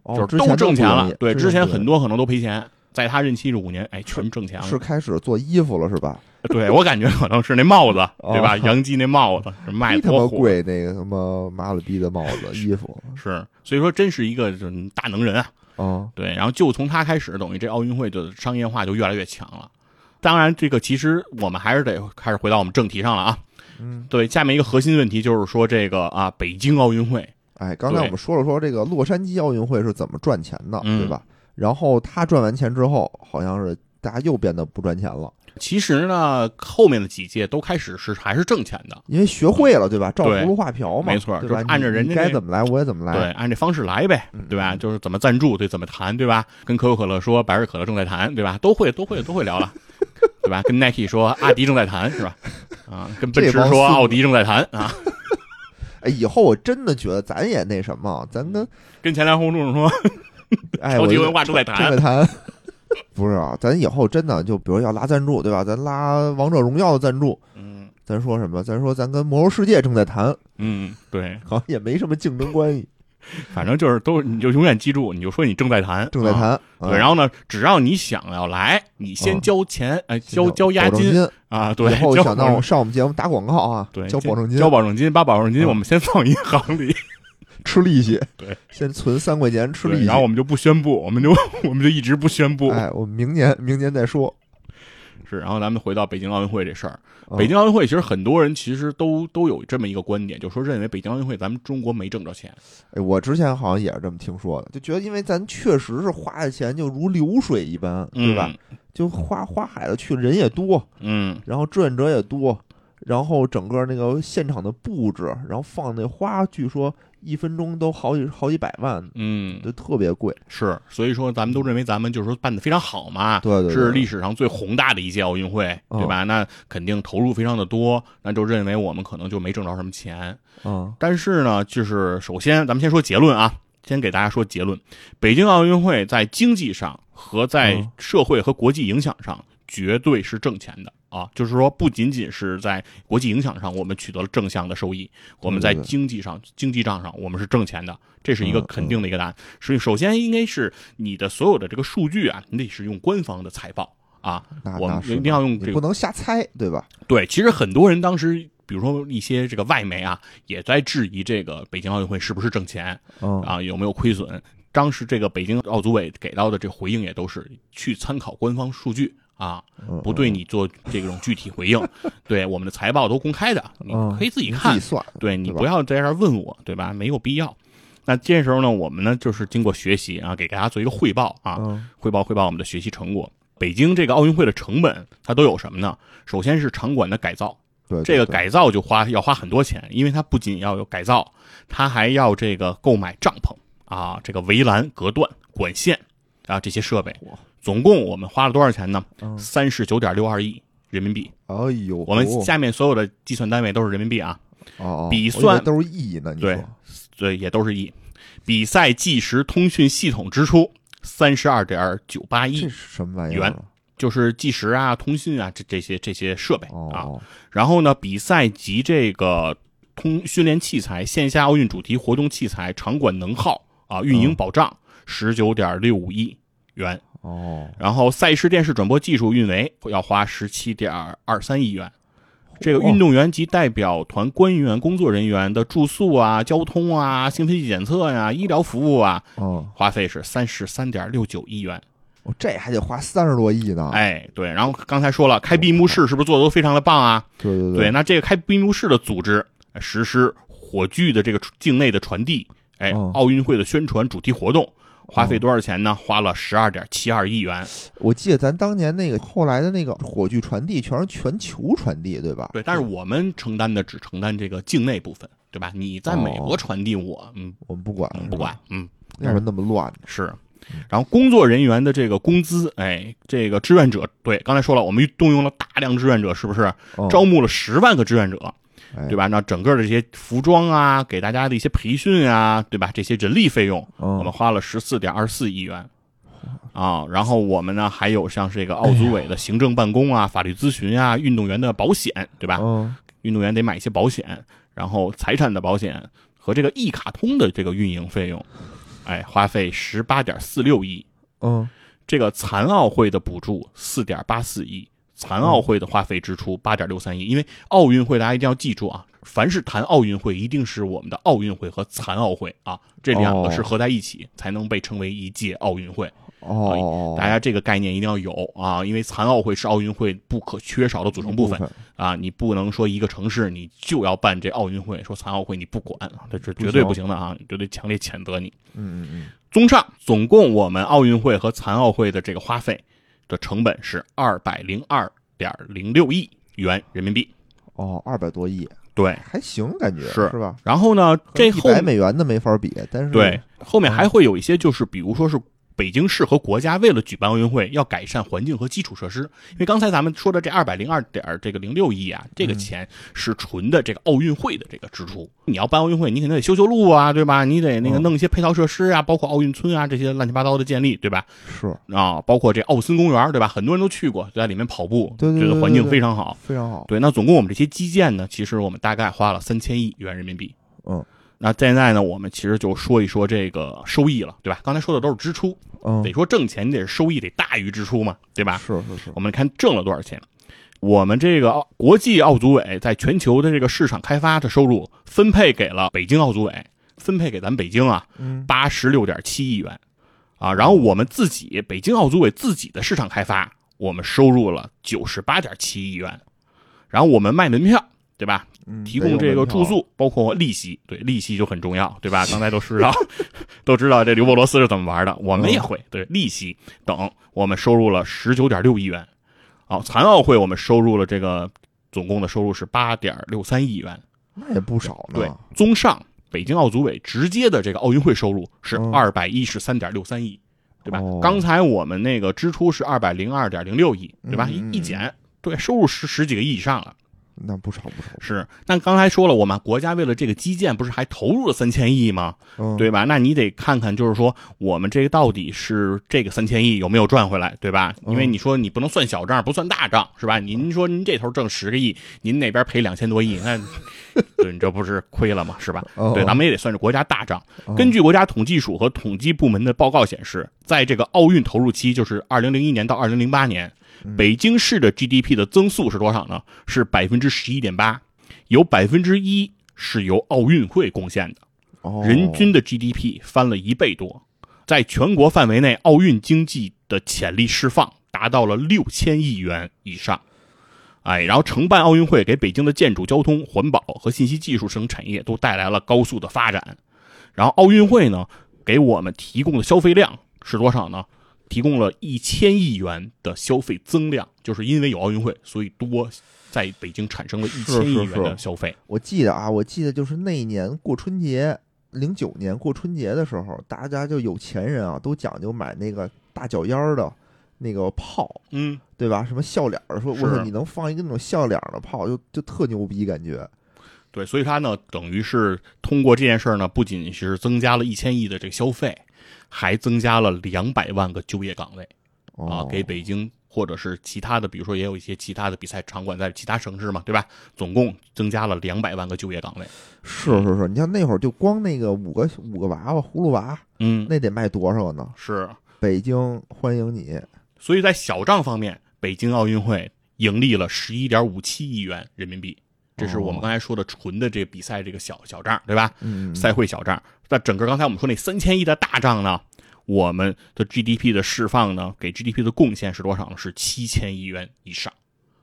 哦，就是都挣钱。了对，之前很多可能都赔钱，在他任期这五年，哎，全挣钱了。是开始做衣服了是吧？对我感觉可能是那帽子，哦对吧？杨基那帽子是卖他妈贵，那个什么妈了逼的帽子衣服是，所以说真是一个这大能人啊。啊，对，然后就从他开始，等于这奥运会的商业化就越来越强了。当然，这个其实我们还是得开始回到我们正题上了啊。嗯，对，下面一个核心问题就是说这个啊，北京奥运会，哎，刚才我们说了说这个洛杉矶奥运会是怎么赚钱的，嗯对吧？然后他赚完钱之后，好像是大家又变得不赚钱了，其实呢，后面的几届都开始是还是挣钱的。因为学会了，对吧？照葫芦画瓢嘛，没错？就是按照人家该怎么来，我也怎么来。对，按这方式来呗嗯，对吧？就是怎么赞助，对，怎么谈，对吧？跟可口可乐说百事可乐正在谈，对吧？都会，都会，都会聊了，对吧？跟 Nike 说阿迪正在谈，是吧？啊，跟奔驰说奥迪正在谈啊，哎，以后我真的觉得咱也那什么，咱跟跟前台红柱说哎，超级文化正在正谈在，谈。不是啊，咱以后真的就比如要拉赞助，对吧？咱拉王者荣耀的赞助，嗯咱说什么？咱说咱跟魔兽世界正在谈，嗯，对，好像也没什么竞争关系，反正就是都，你就永远记住，你就说你正在谈，啊正在谈。对，然后呢，只要你想要来，你先啊交钱，哎，交交交押金金，啊，对，以后想到上我们节目打广告啊，对交保证金，交保证金，把保证金嗯我们先放银行里，吃利息，对，先存三块钱吃利息，然后我们就不宣布，我们就我们就一直不宣布，哎，我们明年明年再说。是，然后咱们回到北京奥运会这事儿，啊北京奥运会其实很多人其实都都有这么一个观点，就说认为北京奥运会咱们中国没挣着钱，哎，我之前好像也是这么听说的，就觉得因为咱确实是花的钱就如流水一般，对吧？就花花海了去，人也多，嗯？然后志愿者也多，然后整个那个现场的布置，然后放那花，据说一分钟都好几好几百万，嗯嗯，就特别贵。是，所以说咱们都认为咱们就是说办的非常好嘛，对对对是历史上最宏大的一届奥运会，嗯对吧？那肯定投入非常的多，那就认为我们可能就没挣着什么钱。嗯，但是呢，就是首先咱们先说结论啊，先给大家说结论：北京奥运会在经济上和在嗯社会和国际影响上绝对是挣钱的啊，就是说不仅仅是在国际影响上我们取得了正向的收益，我们在经济上、经济账上我们是挣钱的，这是一个嗯肯定的一个答案。所以首先应该是你的所有的这个数据啊，你得是用官方的财报啊，我们一定要用这个不能瞎猜，对吧？对，其实很多人当时，比如说一些这个外媒啊，也在质疑这个北京奥运会是不是挣钱嗯啊，有没有亏损。当时这个北京奥组委给到的这回应也都是去参考官方数据啊，嗯不对你做这种具体回应。对，我们的财报都公开的，你嗯可以自己看对你不要在这儿问我，对吧？没有必要。那这时候呢，我们呢就是经过学习啊，给大家做一个汇报啊，嗯汇报汇报我们的学习成果。北京这个奥运会的成本，它都有什么呢？首先是场馆的改造，对，对对这个改造就花要花很多钱，因为它不仅要有改造，它还要这个购买帐篷啊，这个围栏、隔断、管线啊这些设备哇。总共我们花了多少钱呢？嗯三十九点六二亿人民币。哎呦，我们哦下面所有的计算单位都是人民币啊，哦，比算都是亿呢，你对说对，也都是亿。比赛计时通讯系统支出三十二点九八亿这，是什么玩意儿元啊？就是计时啊、通讯啊这这些这些设备啊。哦，然后呢，比赛及这个通训练器材、线下奥运主题活动器材、场馆能耗啊、运营保障十九点六五亿元。哦，然后赛事电视转播技术运维要花十七点二三亿元。这个运动员及代表团官员、工作人员的住宿啊、交通啊、兴奋剂检测呀、医疗服务啊，哦，花费是三十三点六九亿元。哦，这还得花三十多亿呢。哎，对，然后刚才说了，开闭幕式是不是做的都非常的棒啊？对对对，那这个开闭幕式的组织、实施火炬的这个境内的传递，哎，哦奥运会的宣传主题活动，花费多少钱呢？花了十二点七二亿元。我记得咱当年那个后来的那个火炬传递全是全球传递，对吧？对，但是我们承担的只承担这个境内部分，对吧？你在美国哦传递我，嗯，我们不管，不管，嗯，要不然那么乱。是。然后工作人员的这个工资，哎，这个志愿者，对，刚才说了，我们动用了大量志愿者，是不是？哦招募了十万个志愿者，哎对吧？那整个的这些服装啊，给大家的一些培训啊，对吧？这些人力费用，嗯我们花了十四点二四亿元。啊，然后我们呢还有像是这个奥组委的行政办公啊、法律咨询啊、运动员的保险，对吧？嗯运动员得买一些保险，然后财产的保险和这个一卡通的这个运营费用，哎，花费十八点四六亿。嗯这个残奥会的补助四点八四亿，残奥会的花费支出八点六三亿。因为奥运会大家一定要记住啊，凡是谈奥运会，一定是我们的奥运会和残奥会啊，这两个是合在一起，才能被称为一届奥运会。哦，大家这个概念一定要有啊，因为残奥会是奥运会不可缺少的组成部分啊，你不能说一个城市你就要办这奥运会，说残奥会你不管，这是绝对不行的啊，绝对强烈谴责你。嗯嗯嗯，综上，总共我们奥运会和残奥会的这个花费的成本是二百零二点零六亿元人民币。哦，二百多亿，对，还行，感觉是是吧？然后呢，这一后百美元的没法比，但是对后面还会有一些，就是比如说是。北京市和国家为了举办奥运会，要改善环境和基础设施。因为刚才咱们说的这二百零二点这个零六亿啊，这个钱是纯的这个奥运会的这个支出。你要办奥运会，你肯定得修修路啊，对吧？你得那个弄一些配套设施啊，包括奥运村啊这些乱七八糟的建立，对吧？是啊，包括这奥森公园，对吧？很多人都去过，在里面跑步，觉得环境非常好。非常好。对，那总共我们这些基建呢，其实我们大概花了三千亿元人民币。嗯，那现在呢，我们其实就说一说这个收益了，对吧？刚才说的都是支出，嗯，得说挣钱，你得收益得大于支出嘛，对吧？是是是，我们看挣了多少钱。我们这个奥国际奥组委在全球的这个市场开发的收入分配给了北京奥组委，分配给咱北京啊，嗯八十六点七亿元，啊，然后我们自己北京奥组委自己的市场开发，我们收入了九十八点七亿元，然后我们卖门票，对吧？嗯提供这个住，宿，包括利息，对利息就很重要，对吧？刚才都知道，都知道这刘伯罗斯是怎么玩的，我们也会对利息等，我们收入了十九点六亿元。好，残奥会我们收入了这个总共的收入是八点六三亿元。那也不少呢。对，综上，北京奥组委直接的这个奥运会收入是嗯二百一十三点六三亿，对吧？哦刚才我们那个支出是二百零二点零六亿，对吧？一减，对，收入十十几个亿以上了。那不少不少。是，但刚才说了，我们国家为了这个基建，不是还投入了三千亿吗？嗯，对吧？那你得看看，就是说我们这个到底是这个三千亿有没有赚回来，对吧？因为嗯你说你不能算小账，不算大账，是吧？您说您这头挣十个亿，您那边赔两千多亿，那 对你这不是亏了吗？是吧？哦对，咱们也得算是国家大账。哦根据国家统计署和统计部门的报告显示，在这个奥运投入期，就是二零零一年到二零零八年，嗯北京市的 GDP 的增速是多少呢？是百分之十一点八，有百分之一是由奥运会贡献的。哦人均的 GDP 翻了一倍多，在全国范围内，奥运经济的潜力释放达到了六千亿元以上。哎，然后承办奥运会给北京的建筑、交通、环保和信息技术等产业都带来了高速的发展。然后奥运会呢，给我们提供的消费量是多少呢？提供了一千亿元的消费增量，就是因为有奥运会，所以多在北京产生了一千亿元的是消费。我记得啊，我记得就是那一年过春节，零九年过春节的时候，大家就有钱人啊，都讲究买那个大脚丫儿的那个炮，嗯，对吧？什么笑脸儿，说我说，你能放一个那种笑脸儿的炮，就就特牛逼，感觉。对，所以它呢，等于是通过这件事儿呢，不仅是增加了一千亿的这个消费，还增加了两百万个就业岗位啊哦，，给北京或者是其他的，比如说也有一些其他的比赛场馆在其他城市嘛，对吧？总共增加了两百万个就业岗位。是是是，你像那会儿就光那个五个五个娃娃葫芦娃，嗯，那得卖多少个呢？是。北京欢迎你，所以在小账方面，北京奥运会盈利了十一点五七亿元人民币，这是我们哦刚才说的纯的这个比赛这个小小账，对吧？嗯，赛会小账。那整个刚才我们说那三千亿的大账呢，我们的 GDP 的释放呢，给 GDP 的贡献是多少呢？是七千亿元以上。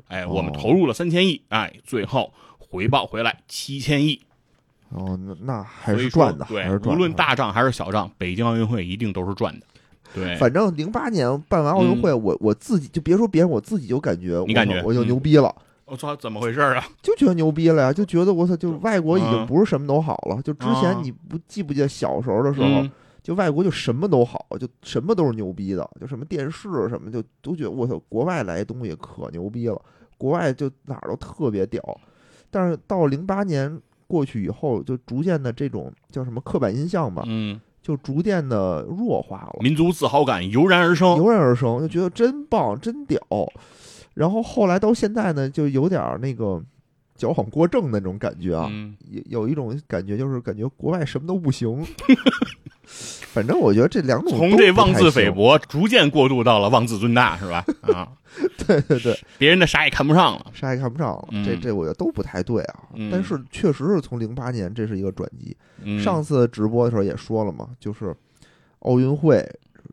哎，我们哦投入了三千亿，哎，最后回报回来七千亿，哦，那那还是赚的，对。无论大账还是小账，北京奥运会一定都是赚的。对，反正零八年办完奥运会，我我自己就别说别人，我自己就感觉，嗯你感觉我我就嗯牛逼了，我操，怎么回事啊？就觉得牛逼了呀，就觉得我操，就外国已经嗯不是什么都好了。就之啊前你不记不记得小时候的时候，嗯，就外国就什么都好，就什么都是牛逼的，就什么电视什么就都觉得我操，国外来东西可牛逼了，国外就哪儿都特别屌。但是到零八年过去以后，就逐渐的这种叫什么刻板印象吧，嗯，就逐渐的弱化了。民族自豪感油然而生。油然而生，就觉得真棒，真屌。然后后来到现在呢，就有点儿那个矫枉过正的那种感觉啊，嗯，有有一种感觉就是感觉国外什么都不行。反正我觉得这两种从这妄自菲，薄，逐渐过渡到了妄自尊大，是吧？啊，对对对，别人的啥也看不上了。啥也看不上了。嗯这这我觉得都不太对啊。嗯但是确实是从零八年这是一个转机。嗯、上次直播的时候也说了嘛，就是奥运会。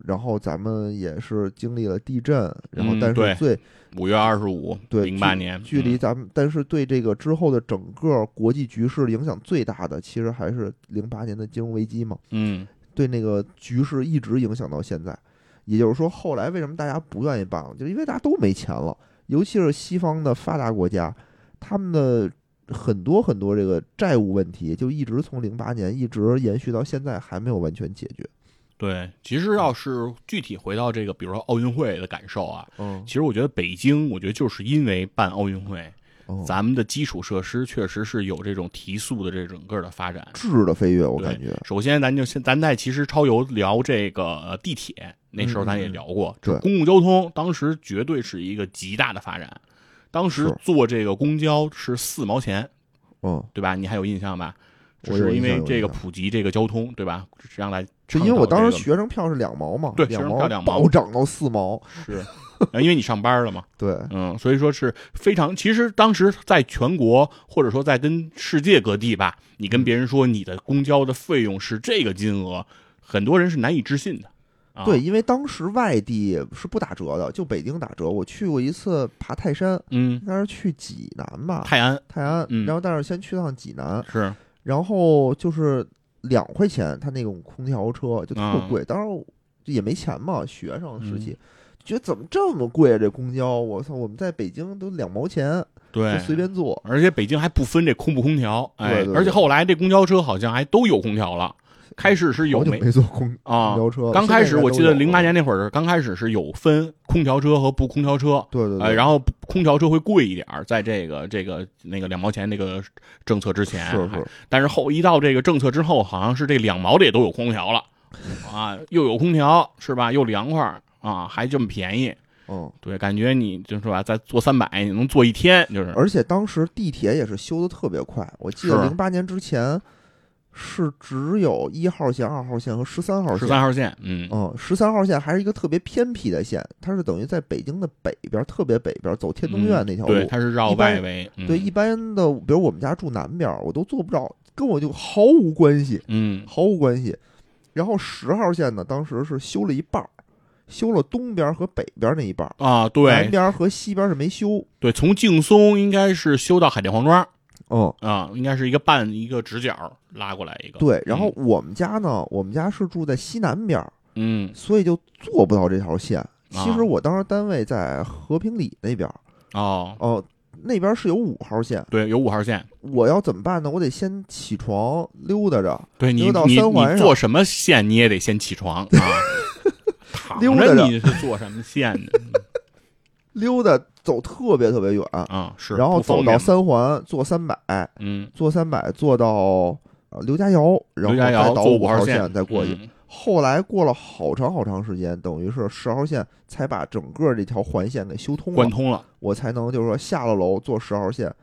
然后咱们也是经历了地震，然后但是最五月二十五，对零八年，距离嗯咱们，但是对这个之后的整个国际局势影响最大的，其实还是零八年的金融危机嘛。嗯对那个局势一直影响到现在。也就是说，后来为什么大家不愿意办了，就是因为大家都没钱了，尤其是西方的发达国家，他们的很多很多这个债务问题，就一直从零八年一直延续到现在，还没有完全解决。对，其实要是具体回到这个，比如说奥运会的感受啊，嗯，其实我觉得北京，我觉得就是因为办奥运会，哦咱们的基础设施确实是有这种提速的这整个的发展。质的飞跃，我感觉，首先，咱就先咱在其实超游聊这个呃地铁，那时候咱也聊过，嗯对这公共交通当时绝对是一个极大的发展。当时坐这个公交是四毛钱，嗯，对吧？你还有印象吧？是因为这个普及这个交通，对吧？实际上来是因为我当时学生票是两毛嘛，对两毛两毛暴涨到四毛，是，呃因为你上班了嘛，对，嗯，所以说是非常。其实当时在全国或者说在跟世界各地吧，你跟别人说你的公交的费用是这个金额，很多人是难以置信的。啊、对，，因为当时外地是不打折的，就北京打折。我去过一次爬泰山，嗯，那是去济南吧，泰安泰安，嗯然后但是先去趟济南，是，然后就是两块钱，他那种空调车就特啊贵，当时也没钱嘛，学生时嗯期。觉得怎么这么贵啊？这公交，我操！我们在北京都两毛钱对就，随便坐，而且北京还不分这空不空调，哎，对对对而且后来这公交车好像还都有空调了。开始是有没没坐空啊空调车。刚开始我记得零八年，那会儿，刚开始是有分空调车和不空调车，对，对对对，然后空调车会贵一点儿，在这个这个那个两毛钱那个政策之前，是是，但是后一到这个政策之后，好像是这两毛的也都有空调了，啊，又有空调是吧？又凉快啊，还这么便宜，嗯。对，感觉你就是吧，再坐三百，你能坐一天，就是而且当时地铁也是修的特别快，我记得零八年之前是只有一号线、二号线和十三号线十线。三号线，嗯，嗯，十三号线还是一个特别偏僻的线，它是等于在北京的北边，特别北边，走天通苑那条路。嗯对，它是绕外围，嗯、对一般的，比如我们家住南边，我都坐不着，跟我就毫无关系，嗯，毫无关系。然后十号线呢，当时是修了一半儿，修了东边和北边那一半啊，对，南边和西边是没修。对，从劲松应该是修到海淀黄庄嗯，啊，应该是一个半一个直角拉过来一个，对。然后我们家呢，我们家是住在西南边儿，嗯，所以就做不到这条线。其实啊我当时单位在和平里那边儿，哦，哦、那边是有五号线。对，有五号线，我要怎么办呢？我得先起床溜达着，对你到你三环上你坐什么线你也得先起床啊，躺溜达你是坐什么线呢？溜达走特别特别远，啊，是，然后走到三环坐三百，嗯，坐三百坐到呃刘家窑，然后再倒五号线再过去。嗯后来过了好长好长时间，等于是十号线才把整个这条环线给修通了，贯通了，我才能就是说下了楼坐十号线，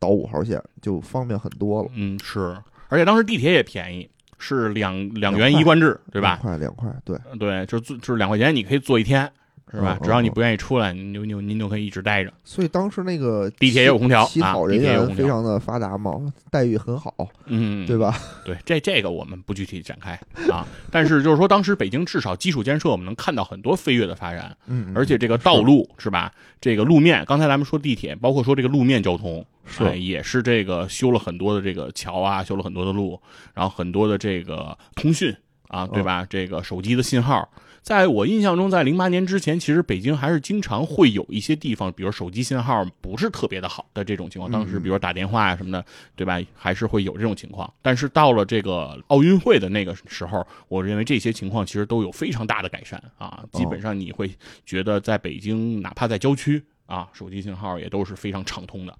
倒五号线就方便很多了，嗯，是，而且当时地铁也便宜，是两两元一贯制，对吧？两块两块，对，对，就是就是两块钱，你可以坐一天，是吧？只要你不愿意出来，您就您您就可以一直待着。所以当时那个地铁也有空调啊乞讨人地铁也有空调员非常的发达嘛，待遇很好，嗯，对？吧？对，这这个我们不具体展开啊。但是就是说，当时北京至少基础建设，我们能看到很多飞跃的发展，嗯，嗯而且这个道路是吧？这个路面，刚才咱们说地铁，包括说这个路面交通，是哎也是这个修了很多的这个桥啊，修了很多的路，然后很多的这个通讯啊，对吧？这个手机的信号，在我印象中，在零八年之前，其实北京还是经常会有一些地方，比如手机信号不是特别的好的这种情况。当时，比如打电话呀、什么的，对吧？还是会有这种情况。但是到了这个奥运会的那个时候，我认为这些情况其实都有非常大的改善啊。基本上你会觉得，在北京，哪怕在郊区啊，手机信号也都是非常畅通的。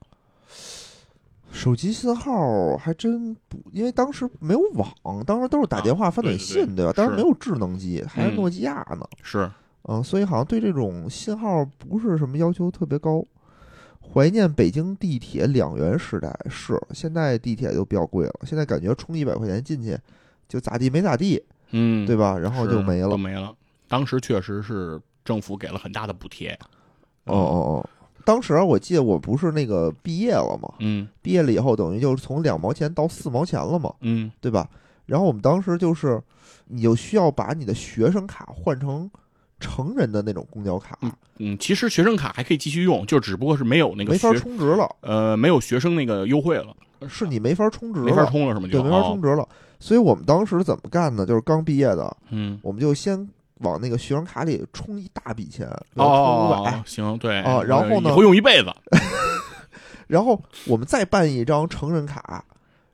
手机信号还真不，因为当时没有网，当时都是打电话、发短信，对对吧？当时没有智能机，还是嗯诺基亚呢。是，嗯，所以好像对这种信号不是什么要求特别高。怀念北京地铁两元时代是，现在地铁就比较贵了，现在感觉充一百块钱进去就咋地没咋地，嗯，对吧？然后就没了。没了。当时确实是政府给了很大的补贴。哦哦哦，当时我记得我不是那个毕业了嘛，嗯毕业了以后等于就是从两毛钱到四毛钱了嘛，嗯对吧？然后我们当时就是，你就需要把你的学生卡换成成人的那种公交卡，嗯，其实学生卡还可以继续用，就只不过是没有那个没法充值了，呃没有学生那个优惠了，是你没法充值了，没法充了是吗？就对，没法哦充值了。所以我们当时怎么干呢？就是刚毕业的，嗯。我们就先往那个学生卡里充一大笔钱，充五哦，百哦，行，对啊然后呢以后用一辈子，然后我们再办一张成人卡，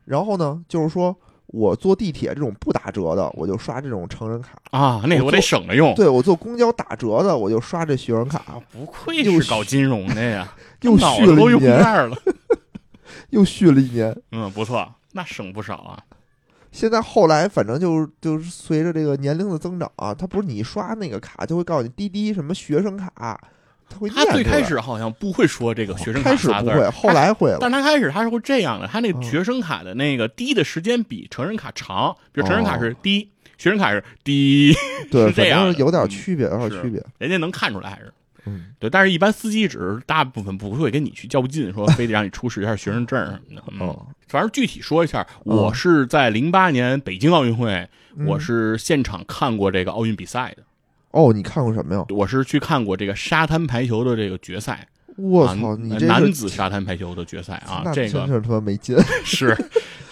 然后呢，就是说我坐地铁这种不打折的，我就刷这种成人卡；啊，那个我得省着用。对我坐公交打折的，我就刷这学生卡啊，，不愧又是搞金融的呀，又续了一年，了。又续了一年。嗯，不错，那省不少啊。现在后来反正就是就是随着这个年龄的增长啊，它不是你刷那个卡就会告诉你滴滴什么学生卡，它会他最开始好像不会说这个学生卡开始仨字儿不会，后来会了。但他开始他是会这样的，他那个嗯。学生卡的那个滴的时间比成人卡长，比如成人卡哦是滴，学生卡是滴，对，是这样有点嗯。区别，有点是。区别。人家能看出来还是。嗯，对，但是一般司机只是大部分不会跟你去较劲，说非得让你出示一下学生证什么的。嗯，哦，反正具体说一下，嗯我是在零八年北京奥运会，嗯我是现场看过这个奥运比赛的，哦，你看过什么呀？我是去看过这个沙滩排球的这个决赛，啊我操，你这男子沙滩排球的决赛啊，这个真是他妈没劲，是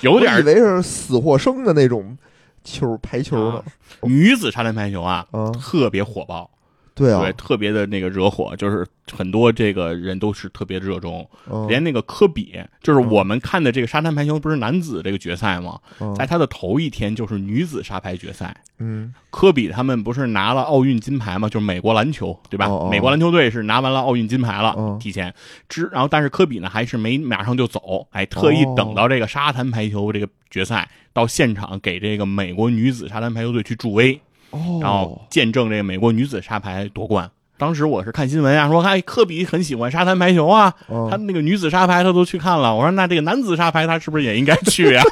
有点以为是死或生的那种球排球呢啊。女子沙滩排球啊，啊，特别火爆，对啊对，，特别的那个惹火，就是很多这个人都是特别热衷，嗯连那个科比，就是我们看的这个沙滩排球，不是男子这个决赛吗？嗯在他的头一天就是女子沙排决赛，嗯科比他们不是拿了奥运金牌吗？就是美国篮球，对吧？哦哦美国篮球队是拿完了奥运金牌了，哦提前之，然后但是科比呢还是没马上就走，哎，特意哦等到这个沙滩排球这个决赛到现场给这个美国女子沙滩排球队去助威，哦，然后见证这个美国女子沙排夺冠。当时我是看新闻啊，说哎，科比很喜欢沙滩排球啊，哦他那个女子沙排他都去看了。我说那这个男子沙排他是不是也应该去呀、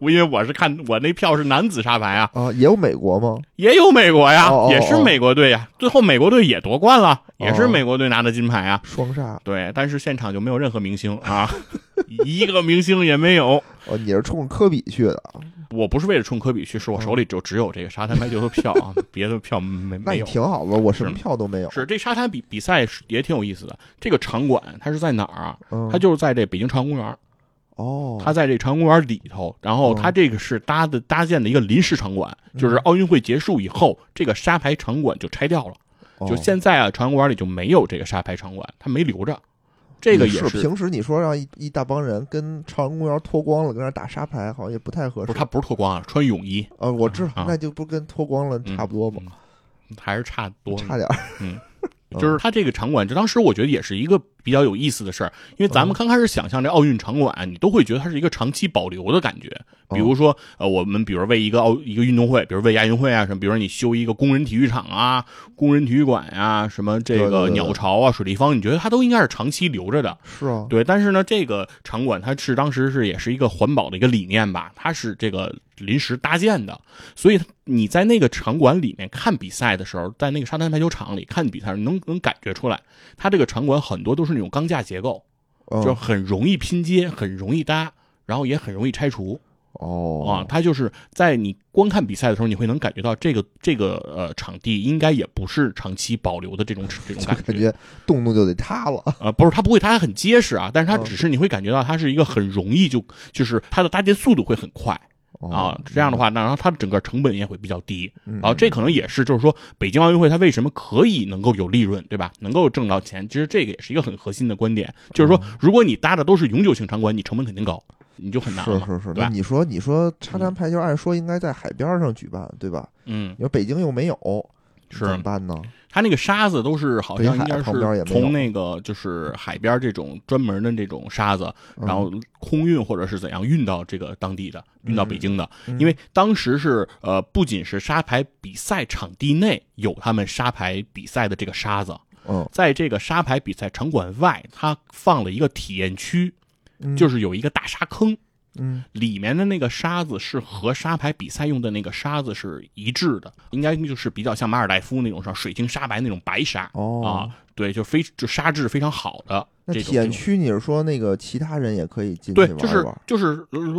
我 因为我是看我那票是男子沙排啊，啊，也有美国吗？也有美国呀，也是美国队呀。最后美国队也夺冠了，也是哦美国队拿的金牌啊。双杀对，但是现场就没有任何明星啊，一个明星也没有。哦，你是冲着科比去的啊？我不是为了冲科比去，是我手里就只有这个沙滩排球的票啊，别的票没没有。挺好的，我什么票都没有。是这沙滩比比赛是也挺有意思的。这个场馆它是在哪儿啊？嗯，它就是在这北京朝阳公园。哦，它在这朝阳公园里头，然后哦它这个是搭的搭建的一个临时场馆，嗯就是奥运会结束以后，这个沙排场馆就拆掉了。哦就现在啊，朝阳公园里就没有这个沙排场馆，它没留着。这个也是平时你说让一一大帮人跟朝阳公园脱光了，跟那打沙排，好像也不太合适。不是他不是脱光啊，穿泳衣，呃，我知道啊，那就不跟脱光了差不多吗？还是差多。差点儿。嗯，嗯就是他这个场馆，就当时我觉得也是一个比较有意思的事儿，因为咱们刚开始想象这奥运场馆，你都会觉得它是一个长期保留的感觉。比如说，呃，我们比如为一个奥一个运动会，比如为亚运会啊什么，比如说你修一个工人体育场啊、工人体育馆呀，什么这个鸟巢啊、水立方，你觉得它都应该是长期留着的。是啊，对。但是呢，这个场馆它是当时是也是一个环保的一个理念吧，它是这个临时搭建的，所以你在那个场馆里面看比赛的时候，在那个沙滩排球场里看比赛，能能感觉出来，它这个场馆很多都是那种钢架结构，就很容易拼接，很容易搭，然后也很容易拆除。哦啊，它就是在你观看比赛的时候，你会能感觉到这个这个呃场地应该也不是长期保留的这种这种感觉，感觉动动就得塌了。呃，不是，它不会，它还很结实啊，但是它只是你会感觉到它是一个很容易就就是它的搭建速度会很快啊。这样的话，那然后它的整个成本也会比较低。然后这可能也是就是说北京奥运会它为什么可以能够有利润，对吧？能够挣到钱，其实这个也是一个很核心的观点，就是说如果你搭的都是永久性场馆，你成本肯定高。你就很难了，是是是。那你说，你说沙滩排球按说应该在海边上举办，对吧？嗯。你说北京又没有，是怎么办呢？他那个沙子都是好像应该是从那个就是海边这种专门的这种沙子，然后空运或者是怎样运到这个当地的，运到北京的。因为当时是呃，不仅是沙排比赛场地内有他们沙排比赛的这个沙子，嗯，在这个沙排比赛场馆外，它放了一个体验区。就是有一个大沙坑，嗯，里面的那个沙子是和沙排比赛用的那个沙子是一致的，应该就是比较像马尔代夫那种，像水晶沙白那种白沙。哦，啊，对，就非就沙质非常好的。那体验区你是说那个其他人也可以进去玩对，就是就是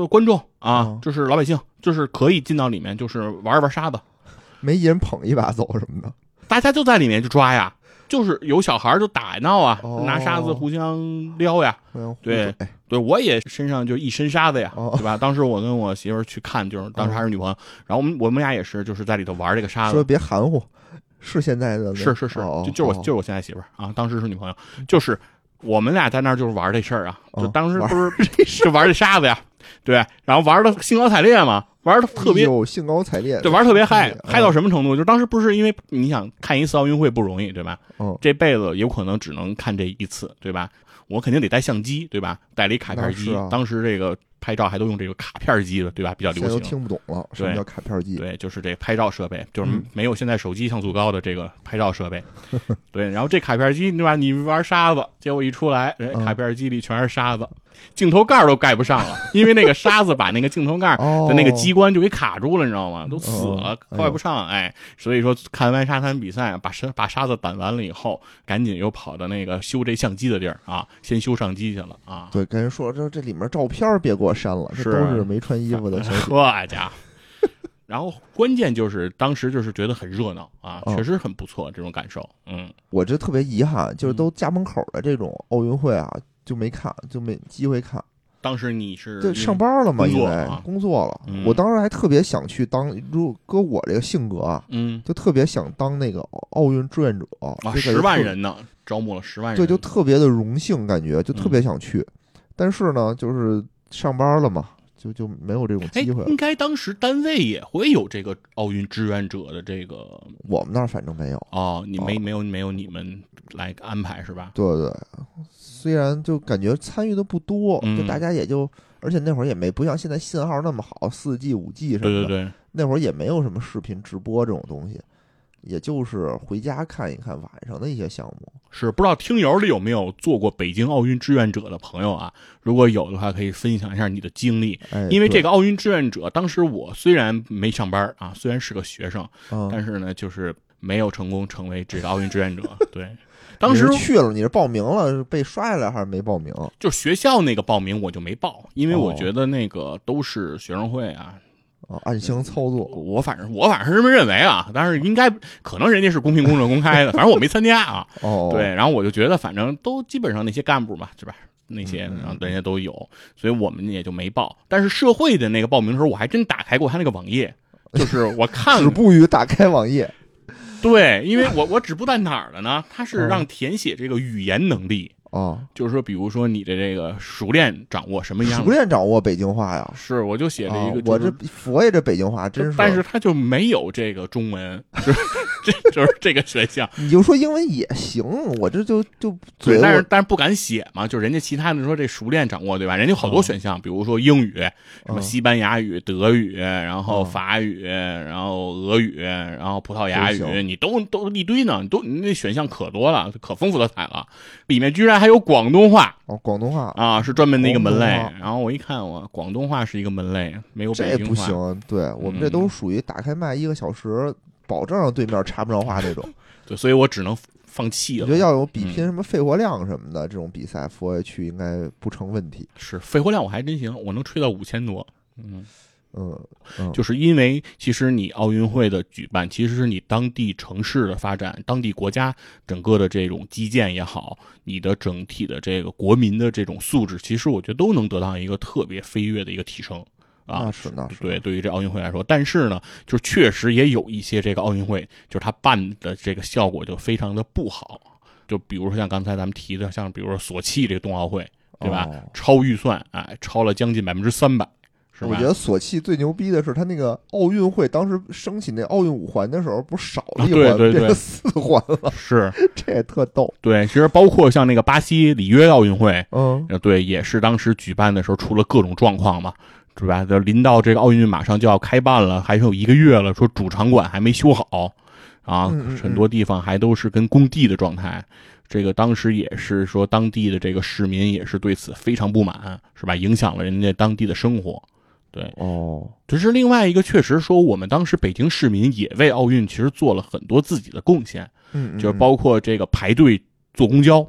观众啊，就是老百姓，就是可以进到里面，就是玩一玩沙子。没一人捧一把走什么的，大家就在里面就抓呀。就是有小孩就打闹啊，拿沙子互相撩呀，对对，我也身上就一身沙子呀，对吧？当时我跟我媳妇去看，就是当时还是女朋友，然后我们我们俩也是就是在里头玩这个沙子。说别含糊，是现在的，是是是，就就是我就是我现在媳妇啊，当时是女朋友，就是我们俩在那儿就是玩这事儿啊，就当时不是就玩这沙子呀，对，然后玩的兴高采烈嘛。玩的特别兴高采烈，对，玩特别嗨，嗨到什么程度？就当时不是因为你想看一次奥运会不容易，对吧？嗯，这辈子有可能只能看这一次，对吧？我肯定得带相机，对吧？带了一卡片机，当时这个拍照还都用这个卡片机的，对吧？比较流行。听不懂了，什么叫卡片机？对，就是这拍照设备，就是没有现在手机像素高的这个拍照设备。对，然后这卡片机，对吧？你玩沙子，结果一出来，哎，卡片机里全是沙子。镜头盖都盖不上了，因为那个沙子把那个镜头盖的那个机关就给卡住了，你知道吗？都死了，盖不上。哎，所以说看完沙滩比赛，把沙把沙子掸完了以后，赶紧又跑到那个修这相机的地儿啊，先修相机去了啊。对，跟人说这这里面照片别给我删了，是都是没穿衣服的。呵家伙！然后关键就是当时就是觉得很热闹啊，确实很不错这种感受。嗯，我这特别遗憾，就是都家门口的这种奥运会啊。就没看，就没机会看。当时你是对上班了嘛？因为工作了。我当时还特别想去当，如果搁我这个性格啊，嗯，就特别想当那个奥运志愿者。十万人呢，招募了十万人，对，就特别的荣幸，感觉就特别想去。但是呢，就是上班了嘛。就就没有这种机会。应该当时单位也会有这个奥运志愿者的这个，我们那儿反正没有。哦，你没没有没有你们来安排是吧？对对，虽然就感觉参与的不多，就大家也就，而且那会儿也没不像现在信号那么好，四 G 五 G 什么的。对对对，那会儿也没有什么视频直播这种东西。也就是回家看一看晚上的一些项目，是不知道听友里有没有做过北京奥运志愿者的朋友啊？如果有的话，可以分享一下你的经历。因为这个奥运志愿者，当时我虽然没上班啊，虽然是个学生，但是呢，就是没有成功成为这个奥运志愿者。对，当时去了，你是报名了，被刷下来还是没报名？就学校那个报名我就没报，因为我觉得那个都是学生会啊。啊，暗箱操作，我反正我反正是这么认为啊，但是应该可能人家是公平、公正、公开的，反正我没参加啊。哦，对，然后我就觉得反正都基本上那些干部嘛，是吧？那些然后人家都有，所以我们也就没报。但是社会的那个报名的时候，我还真打开过他那个网页，就是我看止步于打开网页。对，因为我我止步在哪儿了呢？他是让填写这个语言能力。哦，就是说，比如说你的这个熟练掌握什么样？熟练掌握北京话呀？是，我就写了一个。我这佛爷这北京话真是，但是他就没有这个中文，这就是这个选项。你就说英文也行，我这就就对，嘴但是但是不敢写嘛，就是人家其他的说这熟练掌握，对吧？人家有好多哦选项，比如说英语、什么嗯西班牙语、德语，然后哦法语，然后俄语，然后葡萄牙语，你都都一堆呢，你都你那选项可多了，可丰富多彩了。里面居然还有广东话哦，广东话啊，是专门的一个门类。然后我一看，我广东话是一个门类，没有北这京话。不行，对我们这嗯都属于打开麦一个小时，保证让对面插不上话那种。对，所以我只能放弃了。我觉得要有比嗯拼什么肺活量什么的这种比赛，佛爷去应该不成问题。是肺活量我还真行，我能吹到五千多。嗯。嗯嗯，就是因为其实你奥运会的举办，其实是你当地城市的发展，当地国家整个的这种基建也好，你的整体的这个国民的这种素质，其实我觉得都能得到一个特别飞跃的一个提升啊那。是那是，对，对于这奥运会来说，但是呢，就是确实也有一些这个奥运会，就是他办的这个效果就非常的不好。就比如说像刚才咱们提的，像比如说索契这个冬奥会，对吧？哦超预算，哎，超了将近百分之三百，是吧？我觉得索契最牛逼的是他那个奥运会当时升起那奥运五环的时候，不是少了一环，变成四环了，是这也特逗。对，其实包括像那个巴西里约奥运会，嗯，呃，对，也是当时举办的时候出了各种状况嘛，是吧？这临到这个奥运马上就要开办了，还有一个月了，说主场馆还没修好，啊很多地方还都是跟工地的状态。这个当时也是说，当地的这个市民也是对此非常不满，是吧？影响了人家当地的生活。对，哦，只是另外一个，确实说我们当时北京市民也为奥运其实做了很多自己的贡献，嗯，嗯就是包括这个排队坐公交，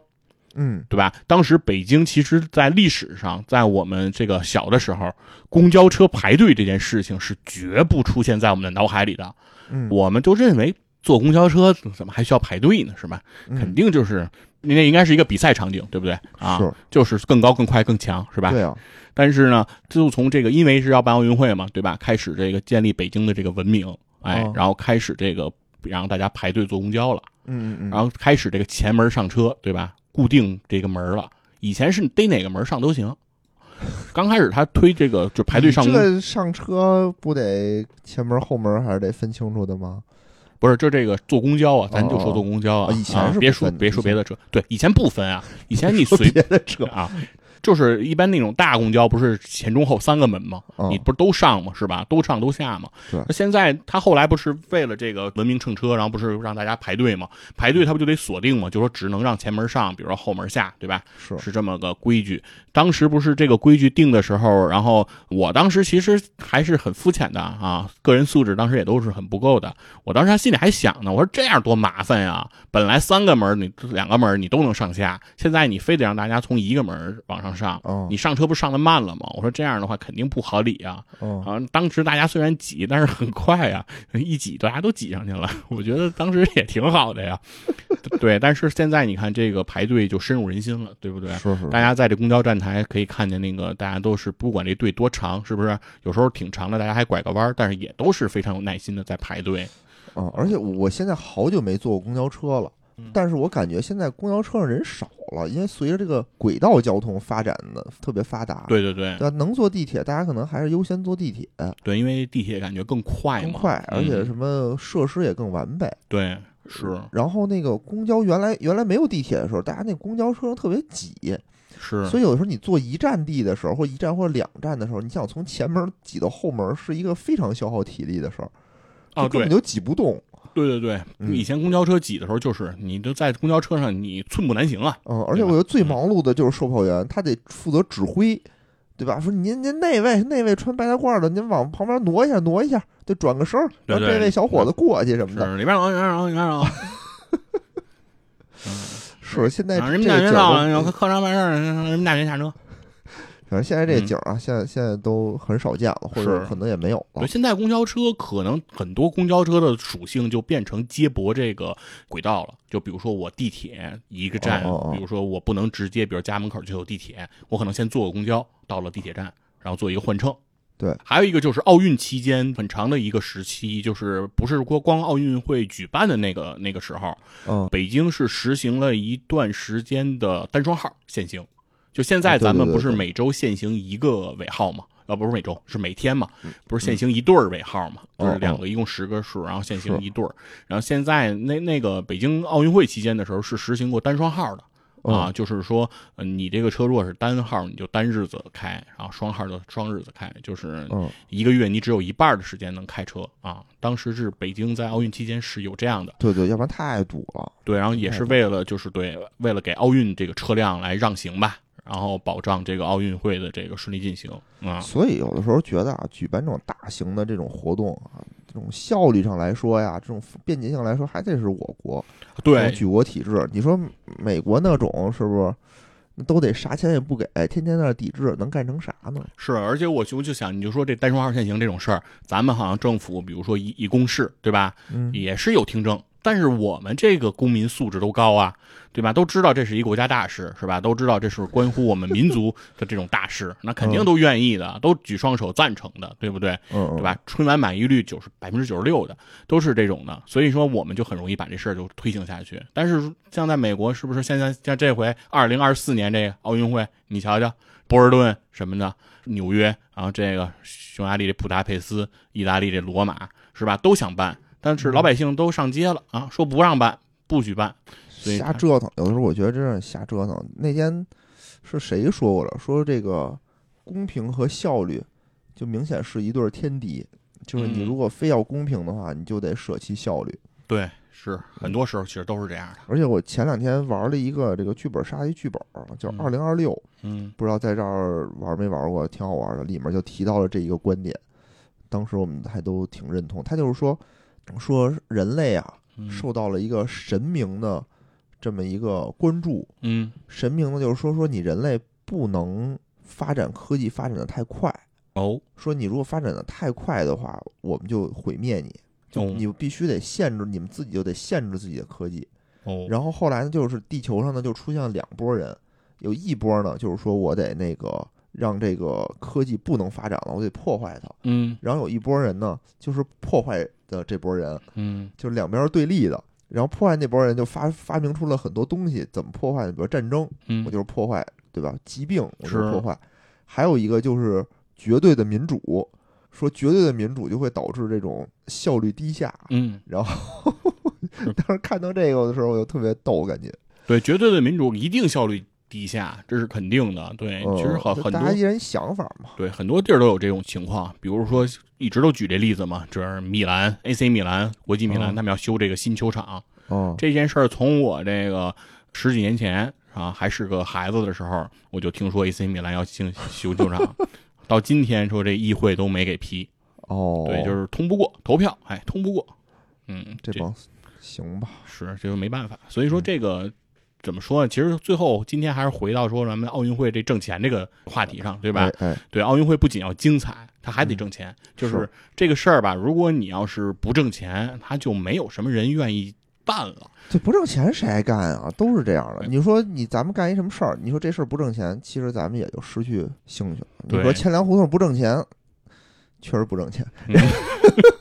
嗯对吧？当时北京其实，在历史上，在我们这个小的时候，公交车排队这件事情是绝不出现在我们的脑海里的。嗯，我们都认为坐公交车怎么还需要排队呢？是吧？嗯肯定就是那应该是一个比赛场景，对不对？啊，是就是更高、更快、更强，是吧？对啊，但是呢，就从这个，因为是要办奥运会嘛，对吧？开始这个建立北京的这个文明，哎，哦然后开始这个让大家排队坐公交了。嗯嗯嗯，然后开始这个前门上车，对吧？固定这个门了。以前是逮哪个门上都行。刚开始他推这个就排队上这个上车不得前门后门还是得分清楚的吗？不是就这个坐公交啊，咱就说坐公交啊。哦以前啊是别说别说别的车，对，以前不分啊，以前你随别的车啊，就是一般那种大公交不是前中后三个门吗？哦你不是都上吗？是吧？都上都下吗。对那现在他后来不是为了这个文明乘车，然后不是让大家排队吗？排队他不就得锁定吗？就说只能让前门上，比如说后门下，对吧？是是这么个规矩。当时不是这个规矩定的时候，然后我当时其实还是很肤浅的啊，个人素质当时也都是很不够的。我当时还心里还想呢，我说这样多麻烦呀！本来三个门你两个门你都能上下，现在你非得让大家从一个门往上上，哦你上车不是上的慢了吗？我说这样的话肯定不合理啊！哦啊，当时大家虽然挤，但是很快呀，一挤大家都挤上去了。我觉得当时也挺好的呀。对，但是现在你看这个排队就深入人心了，对不对？是是，大家在这公交站台可以看见那个，大家都是不管这队多长，是不是？有时候挺长的，大家还拐个弯儿，但是也都是非常有耐心的在排队。嗯，而且我现在好久没坐过公交车了嗯，但是我感觉现在公交车上人少了，因为随着这个轨道交通发展的特别发达，对对对。对吧？能坐地铁，大家可能还是优先坐地铁，对，因为地铁感觉更快嘛，更快，而且嗯什么设施也更完备。对是。然后那个公交原来原来没有地铁的时候，大家那公交车上特别挤，是，所以有的时候你坐一站地的时候，或一站或者两站的时候，你想从前门挤到后门，是一个非常消耗体力的事儿，哦对就根本就挤不动。对对对，嗯以前公交车挤的时候，就是你都在公交车上，你寸步难行啊。嗯，而且我觉得最忙碌的就是售票员，他得负责指挥，对吧？说您您那位那位穿白大褂的，您往旁边挪一下挪一下，得转个身儿，让这位小伙子过去什么的。是里边有里边有里边有，是现在人民大学到了，有客商办事儿，人民大学下车。反正现在这嗯景儿啊，现在现在都很少见了，或者可能也没有了，。现在公交车可能很多公交车的属性就变成接驳这个轨道了。就比如说我地铁一个站，哦哦哦比如说我不能直接，比如家门口就有地铁，我可能先坐个公交到了地铁站，然后做一个换乘。对，还有一个就是奥运期间很长的一个时期，就是不是光光奥运会举办的那个那个时候，嗯，北京是实行了一段时间的单双号限行。就现啊在咱们不是每周限行一个尾号嘛？啊，不是每周，是每天嘛嗯，不是限行一对儿尾号嘛，哦就是两个，一共十个数，然后限行一对儿。然后现在那那个北京奥运会期间的时候是实行过单双号的。啊，嗯，就是说，呃，你这个车如果是单号，你就单日子开，然后双号就双日子开，就是嗯，一个月你只有一半的时间能开车啊。当时是北京在奥运期间是有这样的，对对，要不然太堵了。对，然后也是为了就是对，为了给奥运这个车辆来让行吧，然后保障这个奥运会的这个顺利进行啊。所以有的时候觉得啊，举办这种大型的这种活动啊，这种效率上来说呀，这种便捷性来说，还得是我国对，举国体制。你说美国那种是不是？都得啥钱也不给，天天在那抵制，能干成啥呢？是，而且我就就想，你就说这单双号限行这种事儿，咱们好像政府，比如说一一公示，对吧？嗯，也是有听证，但是我们这个公民素质都高啊，对吧？都知道这是一国家大事，是吧？都知道这是关乎我们民族的这种大事，那肯定都愿意的，都举双手赞成的，对不对？嗯，对吧？春晚满意率九十百分之九十六的都是这种的，所以说我们就很容易把这事儿就推行下去。但是像在美国，是不是现在像这回二零二四年这个奥运会，你瞧瞧波士顿什么的，纽约，然后这个匈牙利这普达佩斯，意大利这罗马，是吧？都想办，但是老百姓都上街了啊，说不让办，不许办。所以瞎折腾。有的时候我觉得真是瞎折腾。那天是谁说过了？说这个公平和效率就明显是一对儿天敌。就是你嗯如果非要公平的话，你就得舍弃效率。对，是很多时候其实都是这样的。而且我前两天玩了一个这个剧本杀的一剧本儿，叫嗯《二零二六》，嗯不知道在这儿玩没玩过，挺好玩的。里面就提到了这一个观点，当时我们还都挺认同。他就是说，说人类啊，嗯。受到了一个神明的这么一个关注。嗯。神明呢，就是说说你人类不能发展科技发展的太快，哦。说你如果发展的太快的话，我们就毁灭你，就哦。你必须得限制，你们自己就得限制自己的科技。哦，然后后来呢，就是地球上呢就出现了两拨人，有一波呢就是说我得那个让这个科技不能发展了，我得破坏它。嗯然后有一波人呢，就是破坏的这波人，嗯就是两边对立的。然后破坏那波人就发发明出了很多东西，怎么破坏呢？比如战争，嗯，我就是破坏，对吧？疾病我就是是破坏。还有一个就是绝对的民主，说绝对的民主就会导致这种效率低下。嗯。然后 当时看到这个的时候，我就特别逗，感觉。对，绝对的民主一定效率低下，这是肯定的。对，嗯其实很很多大家一人想法嘛。对很多地儿都有这种情况，比如说一直都举这例子嘛，就是米兰 AC 米兰国际米兰，嗯他们要修这个新球场，哦，这件事儿从我这个十几年前啊还是个孩子的时候，我就听说 AC 米兰要修修球场，到今天说这议会都没给批，哦，对，就是通不过投票，哎，通不过，嗯，这帮行吧。是，这就没办法。所以说这个怎么说呢？其实最后今天还是回到说咱们奥运会这挣钱这个话题上，对吧？哎哎，对，奥运会不仅要精彩，它还得挣钱。就是是这个事儿吧，如果你要是不挣钱，它就没有什么人愿意办了。这不挣钱谁爱干啊？都是这样的。你说你咱们干一什么事儿？你说这事儿不挣钱，其实咱们也就失去兴趣了。你说千粮胡同不挣钱，确实不挣钱。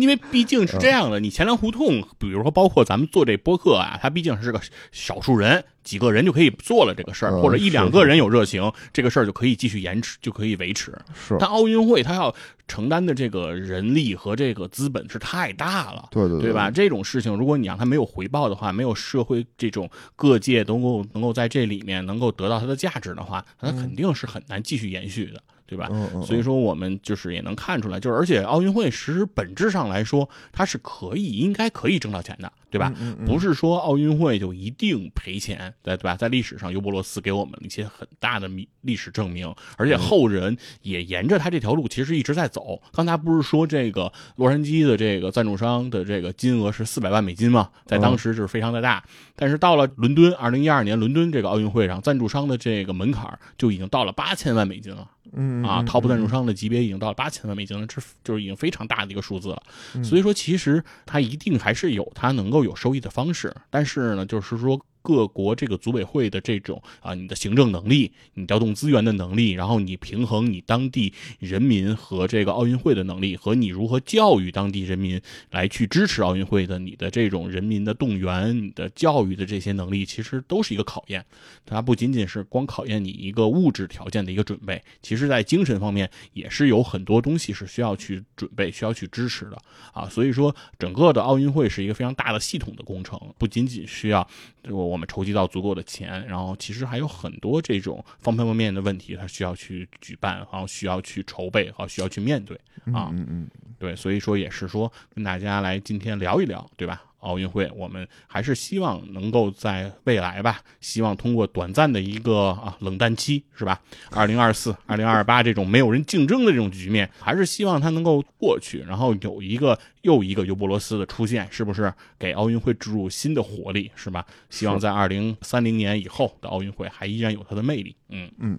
因为毕竟是这样的，你钱粮胡同，比如说包括咱们做这播客啊，它毕竟是个少数人，几个人就可以做了这个事儿，嗯或者一两个人有热情，这个事儿就可以继续延迟，就可以维持。是，但奥运会它要承担的这个人力和这个资本是太大了。对对对吧？？这种事情，如果你让它没有回报的话，没有社会这种各界能够能够在这里面能够得到它的价值的话，那肯定是很难继续延续的，对吧？嗯嗯，所以说，我们就是也能看出来，就是而且奥运会其实本质上来说，它是可以应该可以挣到钱的，对吧？不是说奥运会就一定赔钱，对对吧？在历史上，尤伯罗斯给我们了一些很大的历历史证明，而且后人也沿着他这条路其实一直在走。刚才不是说这个洛杉矶的这个赞助商的这个金额是四百万美金吗？在当时是非常的大，但是到了伦敦，二零一二年伦敦这个奥运会上，赞助商的这个门槛就已经到了八千万美金了。嗯啊嗯，top 赞助嗯商的级别已经到了八千万美金了，这就是已经非常大的一个数字了。嗯所以说，其实它一定还是有它能够有收益的方式，但是呢，就是说各国这个组委会的这种啊，你的行政能力，你调动资源的能力，然后你平衡你当地人民和这个奥运会的能力，和你如何教育当地人民来去支持奥运会的，你的这种人民的动员、你的教育的这些能力，其实都是一个考验。它不仅仅是光考验你一个物质条件的一个准备，其实在精神方面也是有很多东西是需要去准备、需要去支持的啊。所以说，整个的奥运会是一个非常大的系统的工程，不仅仅需要我们筹集到足够的钱，然后其实还有很多这种方方面面的问题，它需要去举办，然后需要去筹备，和需要去面对啊。嗯嗯，对，所以说也是说跟大家来今天聊一聊，对吧？奥运会，我们还是希望能够在未来吧，希望通过短暂的一个啊冷淡期，是吧？二零二四、二零二八这种没有人竞争的这种局面，还是希望它能够过去，然后有一个又一个尤伯罗斯的出现，是不是给奥运会注入新的活力，是吧？希望在二零三零年以后的奥运会还依然有它的魅力。嗯嗯，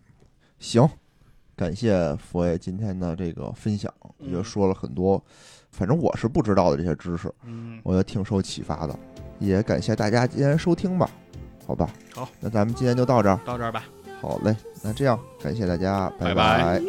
行，感谢佛爷今天的这个分享，也说了很多。反正我是不知道的这些知识，嗯，我觉得挺受启发的，也感谢大家今天收听吧，好吧，好，那咱们今天就到这儿，到这儿吧，好嘞，那这样感谢大家，拜拜。